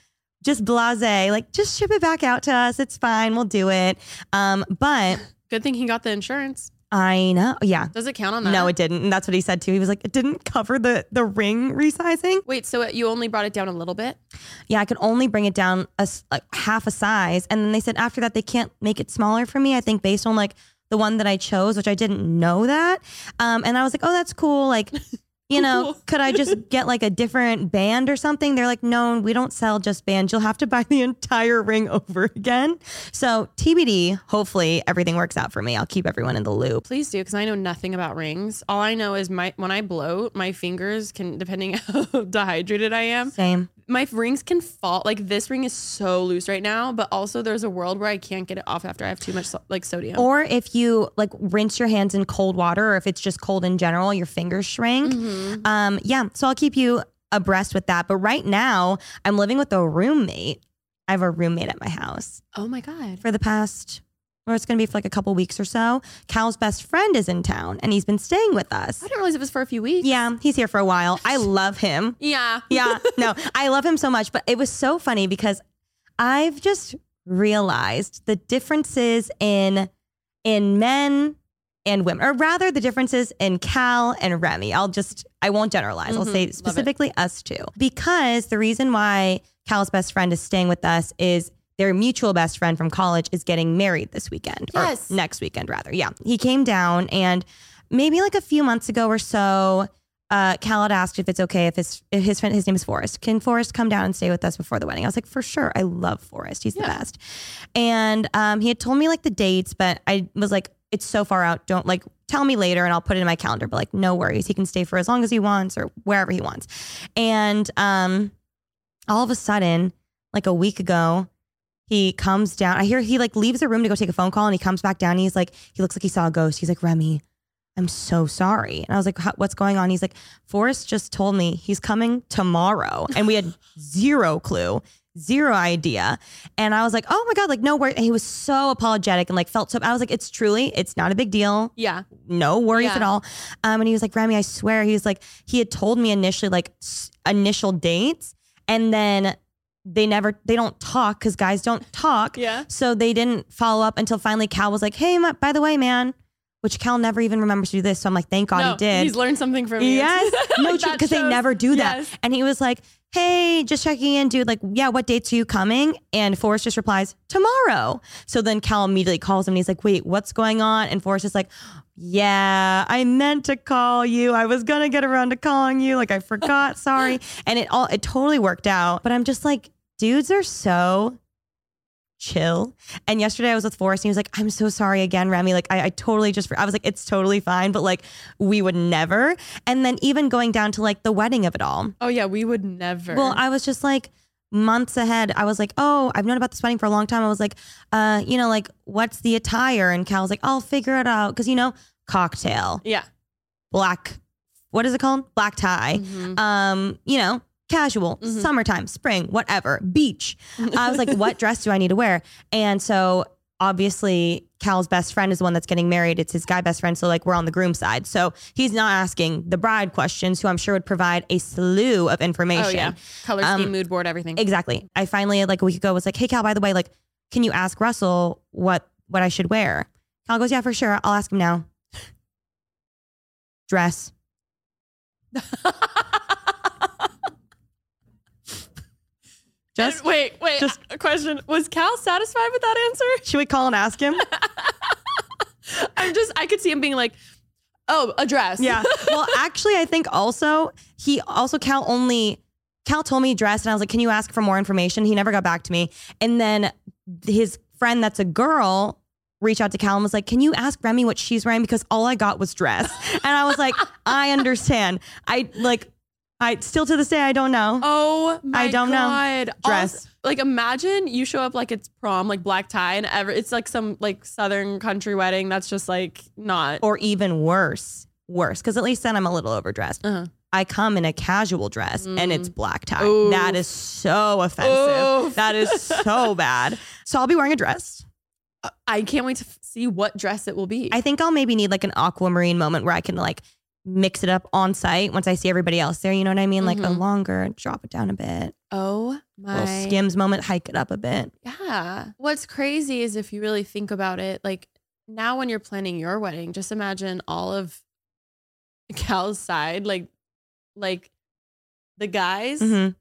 just blase, like just ship it back out to us. It's fine, we'll do it. Um, but Good thing he got the insurance. I know, yeah. Does it count on that? No, it didn't. And that's what he said too. He was like, it didn't cover the the ring resizing. Wait, so you only brought it down a little bit? Yeah, I could only bring it down a, like half a size, and then they said after that they can't make it smaller for me. I think based on like the one that I chose, which I didn't know that. Um, and I was like, oh, that's cool. Like, you know, could I just get like a different band or something? They're like, no, we don't sell just bands. You'll have to buy the entire ring over again. So TBD. Hopefully everything works out for me. I'll keep everyone in the loop. Please do, because I know nothing about rings. All I know is my when I bloat, my fingers can, depending how dehydrated I am, Same. My rings can fall. Like this ring is so loose right now, but also there's a world where I can't get it off after I have too much like sodium. Or if you like rinse your hands in cold water, or if it's just cold in general, your fingers shrink. Mhm. Um, yeah, so I'll keep you abreast with that. But right now, I'm living with a roommate. I have a roommate at my house Oh my god. for the past, or it's going to be for like a couple weeks or so. Cal's best friend is in town and he's been staying with us. I didn't realize it was for a few weeks. Yeah, he's here for a while. I love him. Yeah. Yeah, no, I love him so much. But it was so funny because I've just realized the differences in in men and women, or rather the differences in Cal and Remi. I'll just I won't generalize. I'll Mhm, say specifically us two. Because the reason why Cal's best friend is staying with us is their mutual best friend from college is getting married this weekend. Yes. Next weekend, rather. Yeah. He came down and maybe like a few months ago or so, uh, Cal asked if it's okay if his if his friend his name is Forrest. Can Forrest come down and stay with us before the wedding? I was like, for sure. I love Forrest. He's the best. And um, he had told me like the dates, but I was like, it's so far out. Don't like tell me later and I'll put it in my calendar. But like, no worries. He can stay for as long as he wants or wherever he wants. And um, all of a sudden, like a week ago, he comes down. I hear he like leaves the room to go take a phone call and he comes back down. And he's like, he looks like he saw a ghost. He's like, Remi, I'm so sorry. And I was like, what's going on? He's like, Forrest just told me he's coming tomorrow. And we had zero clue, zero idea. And I was like, oh my God, like, no worries. And he was so apologetic and like felt so, I was like, it's truly, it's not a big deal Yeah. no worries Yeah. at all. Um, and he was like, Remi, I swear, he was like, he had told me initially like s- initial dates, and then they never, they don't talk because guys don't talk. Yeah. So they didn't follow up until finally Cal was like, hey, by the way, man, which Cal never even remembers to do this. So I'm like, thank God no, he did. He's learned something from you. Yes. No, Like, because they never do that. Yes. And he was like, hey, just checking in, dude. Like, yeah, what dates are you coming? And Forrest just replies, tomorrow. So then Cal immediately calls him and he's like, wait, what's going on? And Forrest is like, yeah, I meant to call you. I was going to get around to calling you. Like, I forgot. Sorry. And it all, it totally worked out. But I'm just like, dudes are so chill. And yesterday I was with Forrest and he was like, I'm so sorry again, Remi. Like, I, I totally just, I was like, it's totally fine, but like, we would never. And then even going down to like the wedding of it all. Oh yeah, we would never. Well, I was just like, months ahead. I was like, oh, I've known about this wedding for a long time. I was like, uh, you know, like what's the attire? And Cal's like, I'll figure it out because you know, cocktail, Yeah. black, what is it called? Black tie. Mhm. Um, you know, casual, Mhm. summertime, spring, whatever, beach. I was like, what dress do I need to wear? And so obviously Cal's best friend is the one that's getting married. It's his guy best friend. So like we're on the groom side. So he's not asking the bride questions, who I'm sure would provide a slew of information. Oh yeah. Color Um, mood board, everything. Exactly. I finally like a week ago was like, hey Cal, by the way, like, can you ask Russell what what I should wear? Cal goes, yeah, for sure. I'll ask him now. Dress. Just And wait, wait. just- a question. Was Cal satisfied with that answer? should we call and ask him? I'm just I could see him being like, oh, a dress. Yeah. Well, actually, I think also he also Cal only Cal told me dress, and I was like, "Can you ask for more information?" He never got back to me, and then his friend that's a girl reached out to Cal and was like, "Can you ask Remi what she's wearing?" Because all I got was dress, and I was like, "I understand. I like." I still to this day I don't know. Oh my I don't know. God. Dress. Also, like imagine you show up like it's prom, like black tie, and ever it's like some like southern country wedding that's just like not. Or even worse, worse, because at least then I'm a little overdressed. Uh-huh. I come in a casual dress and it's black tie. Oof. That is so offensive. Oof. That is so bad. So I'll be wearing a dress. I can't wait to f- see what dress it will be. I think I'll maybe need like an aquamarine moment where I can like mix it up on site once I see everybody else there. You know what I mean? Like a longer, drop it down a bit. oh my. little skims moment, hike it up a bit. Yeah. What's crazy is if you really think about it, like now when you're planning your wedding, just imagine all of Cal's side, like, like the guys, Mhm.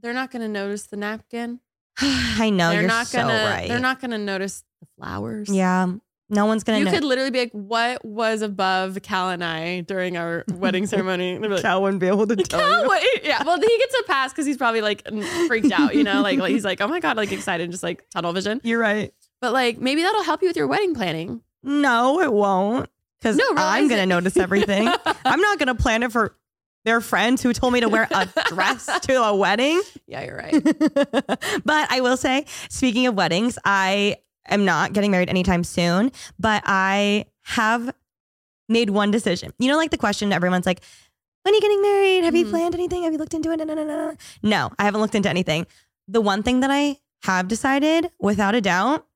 they're not gonna notice the napkin. I know they're you're not so gonna. right. They're not gonna notice the flowers. Yeah, no one's gonna You know. could literally be like, "What was above Cal and I during our wedding ceremony?" They'd be like, Cal wouldn't be able to tell Cal, you. Eh, yeah, well, he gets a pass because he's probably like freaked out, you know, like, like he's like, "Oh my god," like excited, just like tunnel vision. You're right. But like maybe that'll help you with your wedding planning. No, it won't. Because No, I'm gonna it. notice everything. I'm not gonna plan it for their friends who told me to wear a dress to a wedding. Yeah, you're right. but I will say, speaking of weddings, I am not getting married anytime soon, but I have made one decision. You know, like the question everyone's like, when are you getting married? Have you Mhm. planned anything? Have you looked into it? No, no, no, no. No, I haven't looked into anything. The one thing that I have decided, without a doubt,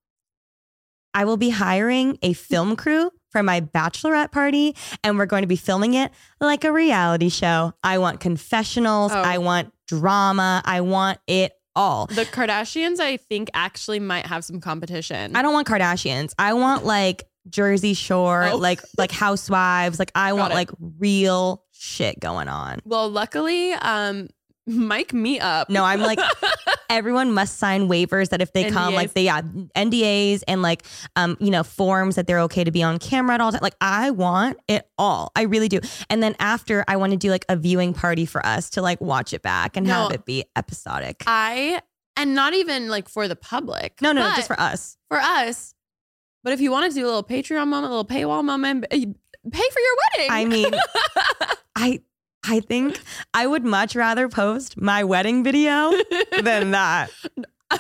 I will be hiring a film crew for my bachelorette party, and we're going to be filming it like a reality show. I want confessionals. Oh. I want drama. I want it all. the Kardashians, I think, actually might have some competition. I don't want Kardashians. I want like Jersey Shore, Oh. like like housewives. Like I Got want it. like real shit going on. well, luckily, um, mic me up. No, I'm like everyone must sign waivers that if they come, like NDAs. they yeah, NDAs and like um, you know, forms that they're okay to be on camera at all time. Like I want it all. I really do. And then after I want to do like a viewing party for us to like watch it back and No. have it be episodic. I and not even like for the public. no, no, no, just for us. for us. But if you want to do a little Patreon moment, a little paywall moment, eh, pay for your wedding. I mean, I I think I would much rather post my wedding video than that. I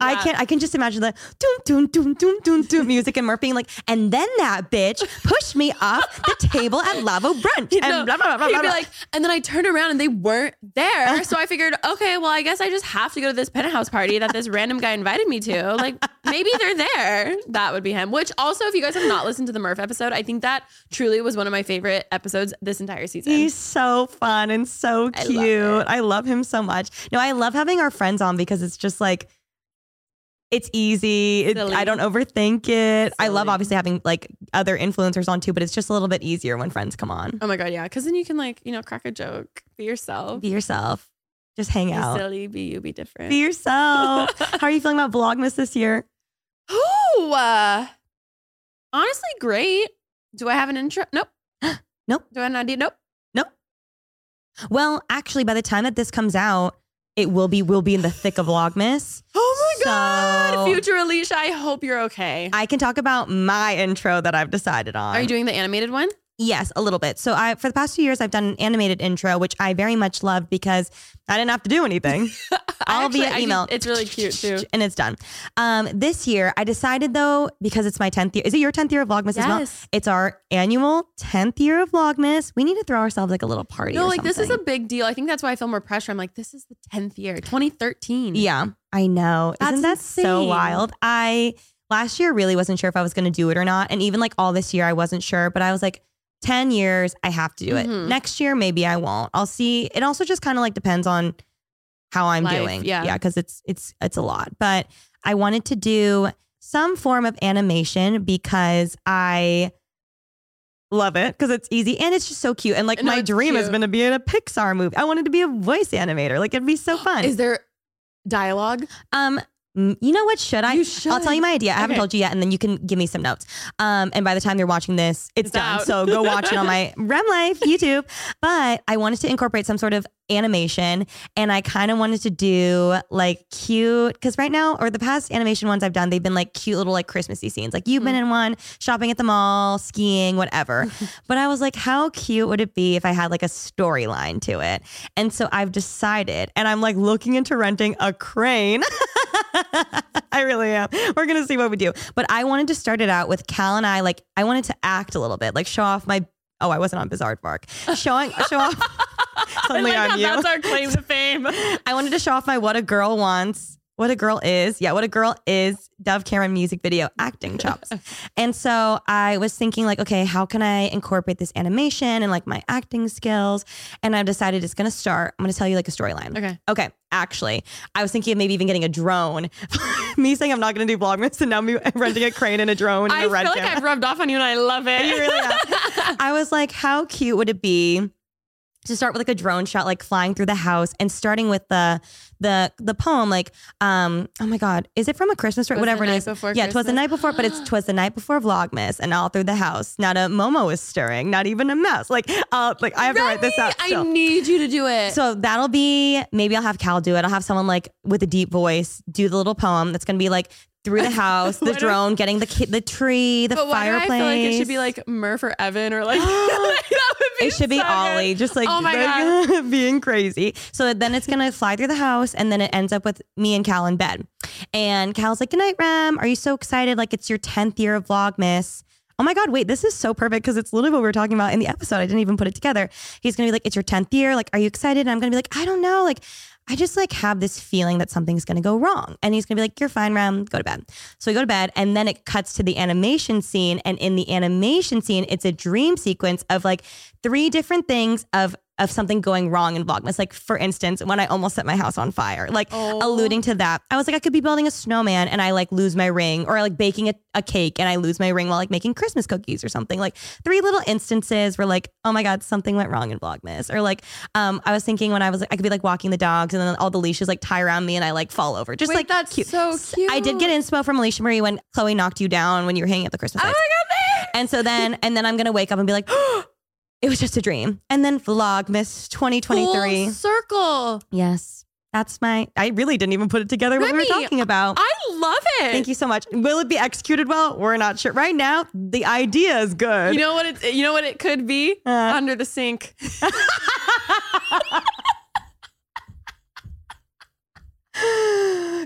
Yeah. can't. I can just imagine the doom doom doom doom doom doom music and Murph being like, and then that bitch pushed me off the table at Lavo Brunch. And No, blah, blah, blah, blah, He'd blah, be blah. like, and then I turned around and they weren't there. Uh-huh. So I figured, okay, well, I guess I just have to go to this penthouse party that this random guy invited me to. Like, maybe they're there. That would be him. Which also, if you guys have not listened to the Murph episode, I think that truly was one of my favorite episodes this entire season. He's so fun and so I love cute. I love him so much. No, I love having our friends on because it's just like it's easy. It, I don't overthink it. I love obviously having like other influencers on too, but it's just a little bit easier when friends come on. oh my God, yeah. Because then you can, like, you know, crack a joke, be yourself. Be yourself. Just hang Be out. silly, be you, be different. Be yourself. How are you feeling about Vlogmas this year? Oh, uh, honestly, great. Do I have an intro? Nope. Nope. Do I have an idea? Nope. Nope. Well, actually, by the time that this comes out, it will be We'll be in the thick of Vlogmas. Oh my So- God. Future Alisha, I hope you're okay. I can talk about my intro that I've decided on. Are you doing the animated one? Yes, a little bit. So I for the past few years I've done an animated intro, which I very much loved because I didn't have to do anything. All actually- via email. It's really cute too. and it's done. Um, this year I decided though, because it's my 10th year. Is it your 10th year of Vlogmas as well? Yes. It's our annual 10th year of Vlogmas. We need to throw ourselves like a little party. No, like this is a big deal. I think that's why I feel more pressure. I'm like, this is the 10th year, 2013. Yeah, I know. Isn't that That's so wild? I last year really wasn't sure if I was going to do it or not, and even like all this year I wasn't sure, but I was like. 10 years, I have to do it. Mhm. Next year, maybe I won't. I'll see. It also just kind of like depends on how I'm Life, doing. yeah. Yeah. Cause it's, it's, it's a lot. But I wanted to do some form of animation because I love it because it's easy and it's just so cute. And like No, my dream has been to be in a Pixar movie. I wanted to be a voice animator. Like it'd be so fun. Is there dialogue? Um, you know what? Should I? You I'll tell you my idea. I haven't Okay. told you yet, and then you can give me some notes. Um, and by the time you're watching this, it's, It's done. out. So go watch it on my Rem Life YouTube. But I wanted to incorporate some sort of animation, and I kind of wanted to do like cute because right now, or the past animation ones I've done, they've been like cute little like Christmassy scenes. Like you've been Mm. in one, shopping at the mall, skiing, whatever. but I was like, how cute would it be if I had like a storyline to it? And so I've decided, and I'm like looking into renting a crane. I really am. We're gonna see what we do. But I wanted to start it out with Cal and I. Like, I wanted to act a little bit, like show off my. Oh, I wasn't on Bizaardvark. Showing, show off. Suddenly I like I'm you. that's our claim to fame. I wanted to show off my what a girl wants, what a girl is. Yeah, what a girl is Dove Cameron music video acting chops. and so I was thinking like, okay, how can I incorporate this animation and like my acting skills? And I've decided it's gonna start. I'm gonna tell you like a storyline. Okay. Okay, actually, I was thinking of maybe even getting a drone. me saying I'm not going to do Vlogmas, and now me renting a crane and a drone and I a feel red like camera. I've rubbed off on you and I love it. You really have. I was like, how cute would it be to start with like a drone shot, like flying through the house and starting with the the the poem, like, um, oh my god, is it from a Christmas story? Whatever it is. yeah, twas the night before, but it's twas the night before Vlogmas, and all through the house, not a Momo is stirring, not even a mouse. Like, uh, like I have to write this Remi, out. I need you to do it. So that'll be maybe I'll have Cal do it. I'll have someone like with a deep voice do the little poem that's gonna be like through the house, the drone, getting the ki- the tree, the but why do I fireplace. feel like it should be like Murph or Evan or like that would be It should be so good. Ollie, just like, Oh my like, being crazy. So then it's gonna fly through the house, and then it ends up with me and Cal in bed. And Cal's like, "Good night, Rem. Are you so excited? Like it's your tenth year of Vlogmas." Oh my God, wait, this is so perfect because it's literally what we were talking about in the episode. I didn't even put it together. He's gonna be like, It's your 10th year. Like, are you excited? And I'm gonna be like, I don't know. Like, I just like have this feeling that something's gonna go wrong. And he's gonna be like, You're fine, Rem, go to bed. So we go to bed, and then it cuts to the animation scene. And in the animation scene, it's a dream sequence of like three different things of of something going wrong in Vlogmas. Like, for instance, when I almost set my house on fire, like Oh. alluding to that. I was like, I could be building a snowman and I like lose my ring, or like baking a, a cake and I lose my ring while like making Christmas cookies or something. Like three little instances where like, oh my God, something went wrong in Vlogmas. Or like, um, I was thinking when I was like, I could be like walking the dogs and then all the leashes like tie around me and I like fall over. Just Wait, like that's cute. so cute. I did get inspo from Alisha Marie when Chloe knocked you down when you were hanging at the Christmas Oh my lights. god, And so then, and then I'm gonna wake up and be like, it was just a dream. And then Vlogmas 2023. Full circle. Yes, that's my. I really didn't even put it together what we were talking about. I love it. Thank you so much. Will it be executed well? We're not sure. Right now, the idea is good. You know what it you know what it could be? Uh. Under the sink.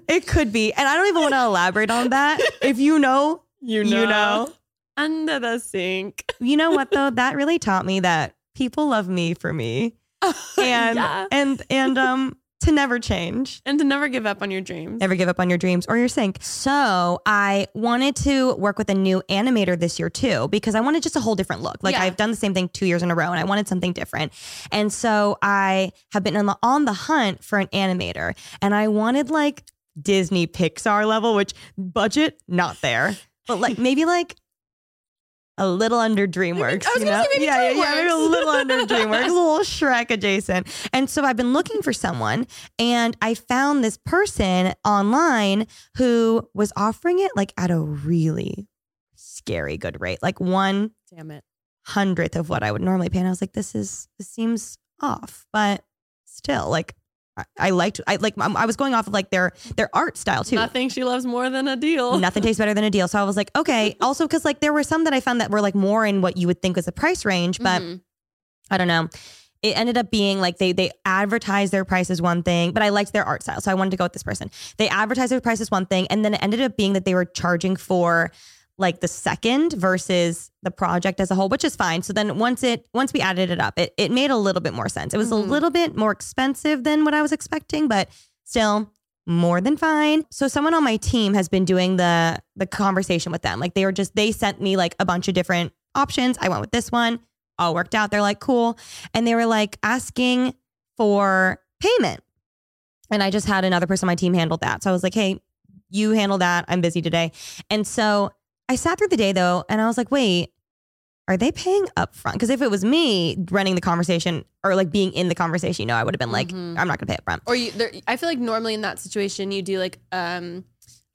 it could be. And I don't even want to elaborate on that. If you know, You you know. Under the sink. You know what though? That really taught me that people love me for me. And Yeah. and and um to never change. And to never give up on your dreams. Never give up on your dreams or your sink. So I wanted to work with a new animator this year too, because I wanted just a whole different look. Like Yeah. I've done the same thing two years in a row and I wanted something different. And so I have been on the, on the hunt for an animator and I wanted like Disney Pixar level, which budget, not there, but like maybe like a little under DreamWorks. I was you know? say maybe yeah, yeah, yeah, maybe a little under DreamWorks, a little Shrek adjacent. And so I've been looking for someone, and I found this person online who was offering it like at a really scary good rate, like one Damn it. hundredth of what I would normally pay. And I was like, this is this seems off, but still, like I, I liked I like um, I was going off of like their their art style too. Nothing she loves more than a deal. Nothing tastes better than a deal. So I was like, okay. Also, because like there were some that I found that were like more in what you would think was the price range, but Mhm. I don't know. It ended up being like they they advertised their price as one thing, but I liked their art style, so I wanted to go with this person. They advertised their price as one thing, and then it ended up being that they were charging for like the second versus the project as a whole, which is fine. So then once it once we added it up, it it made a little bit more sense. It was Mhm. a little bit more expensive than what I was expecting, but still more than fine. So someone on my team has been doing the the conversation with them. Like they were just they sent me like a bunch of different options. I went with this one. All worked out. They're like, cool. And they were like asking for payment. And I just had another person on my team handle that. So I was like, hey, you handle that. I'm busy today. And so I sat through the day though, and I was like, wait, are they paying up front? Because if it was me running the conversation or like being in the conversation, you know, I would have been like, Mhm. I'm not gonna pay up front. Or you, there, I feel like normally in that situation you do like um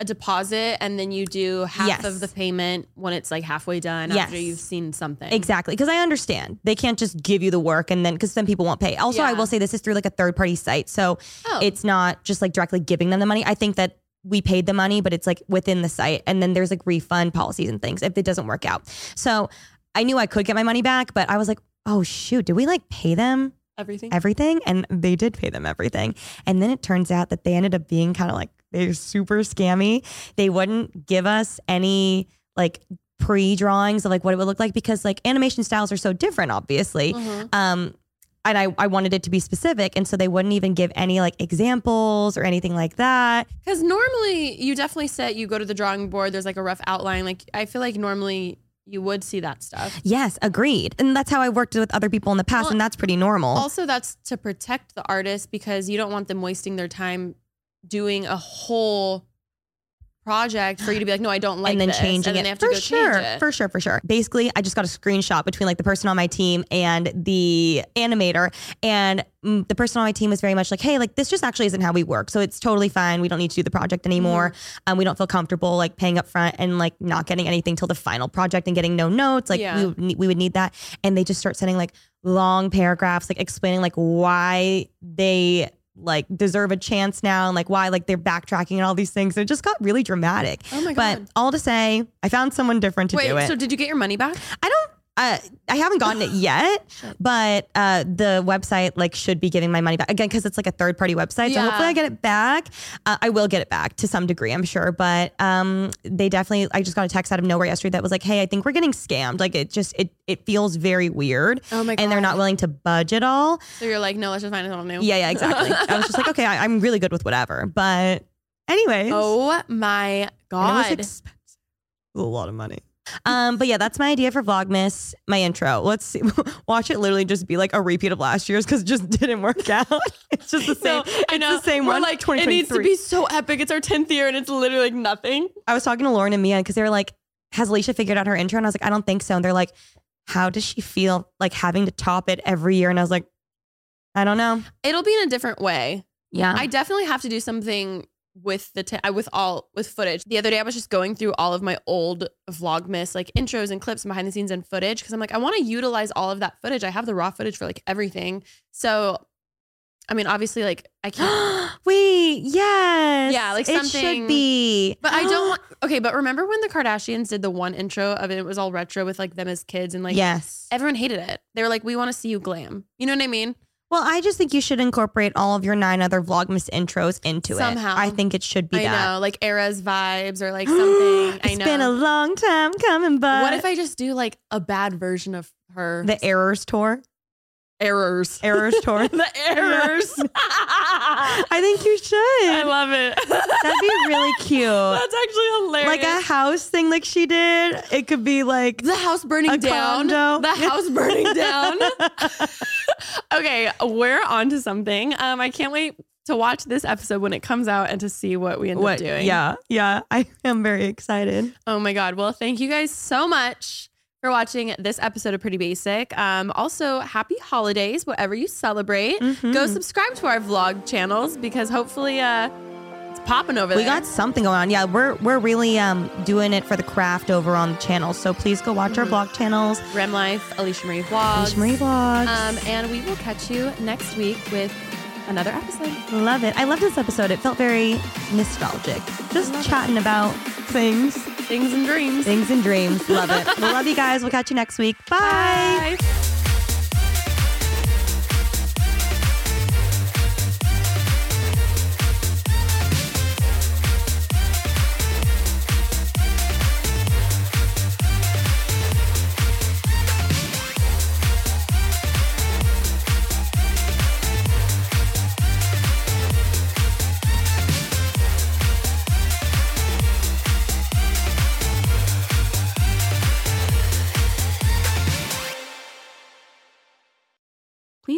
a deposit and then you do half Yes. of the payment when it's like halfway done after Yes. you've seen something. Exactly. Because I understand they can't just give you the work and then because some people won't pay. Also, I will say this is through like a third party site. So Oh. it's not just like directly giving them the money. I think that we paid the money, but it's like within the site. And then there's like refund policies and things if it doesn't work out. So I knew I could get my money back, but I was like, oh shoot, did we like pay them everything. everything? And they did pay them everything. And then it turns out that they ended up being kind of like they're super scammy. They wouldn't give us any like pre drawings of like what it would look like because like animation styles are so different, obviously. Mhm. Um, and I, I wanted it to be specific. And so they wouldn't even give any like examples or anything like that. Because normally you definitely set you go to the drawing board. There's like a rough outline. Like I feel like normally you would see that stuff. Yes, agreed. And that's how I worked with other people in the past. Well, and that's pretty normal. Also, that's to protect the artist because you don't want them wasting their time doing a whole project for you to be like, no, I don't like and then this. changing and then it they have to for sure, it. for sure, for sure. Basically, I just got a screenshot between like the person on my team and the animator, and mm, the person on my team was very much like, "Hey, like this just actually isn't how we work, so it's totally fine. We don't need to do the project anymore. Mm-hmm. Um, we don't feel comfortable like paying up front and like not getting anything till the final project and getting no notes. Like Yeah. we we would need that." And they just start sending like long paragraphs, like explaining like why they like deserve a chance now and like why like they're backtracking and all these things. It just got really dramatic. oh my god. But all to say, I found someone different to Wait, do it. so did you get your money back? I don't. Uh, I haven't gotten it yet, but uh, the website like should be giving my money back again because it's like a third party website. So hopefully I get it back. Uh, I will get it back to some degree, I'm sure. But um, they definitely. I just got a text out of nowhere yesterday that was like, "Hey, I think we're getting scammed. Like it just it it feels very weird, Oh my god! and they're not willing to budge at all." So you're like, no, let's just find someone new. Yeah, yeah, exactly. I was just like, okay, I, I'm really good with whatever. But anyways, Oh my And it was god! expensive. A lot of money. Um, but yeah, that's my idea for Vlogmas, my intro. Let's see, watch it literally just be like a repeat of last year's because it just didn't work out. it's just the same. No, I it's know. the same We're one. like, it needs to be so epic. It's our tenth year, and it's literally like nothing. I was talking to Lauren and Mia because they were like, "Has Alisha figured out her intro?" And I was like, "I don't think so." And they're like, "How does she feel like having to top it every year?" And I was like, "I don't know." It'll be in a different way. Yeah, I definitely have to do something with the t- with all with footage. The other day I was just going through all of my old vlogmas like intros and clips and behind the scenes and footage because I'm like I want to utilize all of that footage. I have the raw footage for like everything. So I mean obviously like I can't Wait, yes, Yeah, like it should be. but I don't want Okay, but remember when the Kardashians did the one intro of it it was all retro with like them as kids and like yes. everyone hated it. They were like we want to see you glam. You know what I mean? Well, I just think you should incorporate all of your nine other Vlogmas intros into it. Somehow. it. I think it should be I that. know, like eras vibes or like something. I It's know. been a long time coming, but what if I just do like a bad version of her? the errors tour? Errors. Errors tour. the errors. I think you should. I love it. That'd be really cute. That's actually hilarious. like a house thing, like she did. It could be like the house burning down. condo. The house burning down. okay, we're on to something. Um, I can't wait to watch this episode when it comes out and to see what we end what? up doing. Yeah, yeah. I am very excited. Oh my God. Well, thank you guys so much for watching this episode of Pretty Basic. Um, also, happy holidays, whatever you celebrate. Mhm. Go subscribe to our vlog channels because hopefully uh, it's popping over We there. We got something going on. Yeah, we're we're really um doing it for the craft over on the channel. So please go watch our vlog channels. Rem Life, Alisha Marie Vlogs. Alisha Marie vlogs. Um, and we will catch you next week with another episode. Love it. I love this episode. It felt very nostalgic. Just chatting about things, Things and dreams. things and dreams. Love it. we love you guys. We'll catch you next week. Bye. Bye.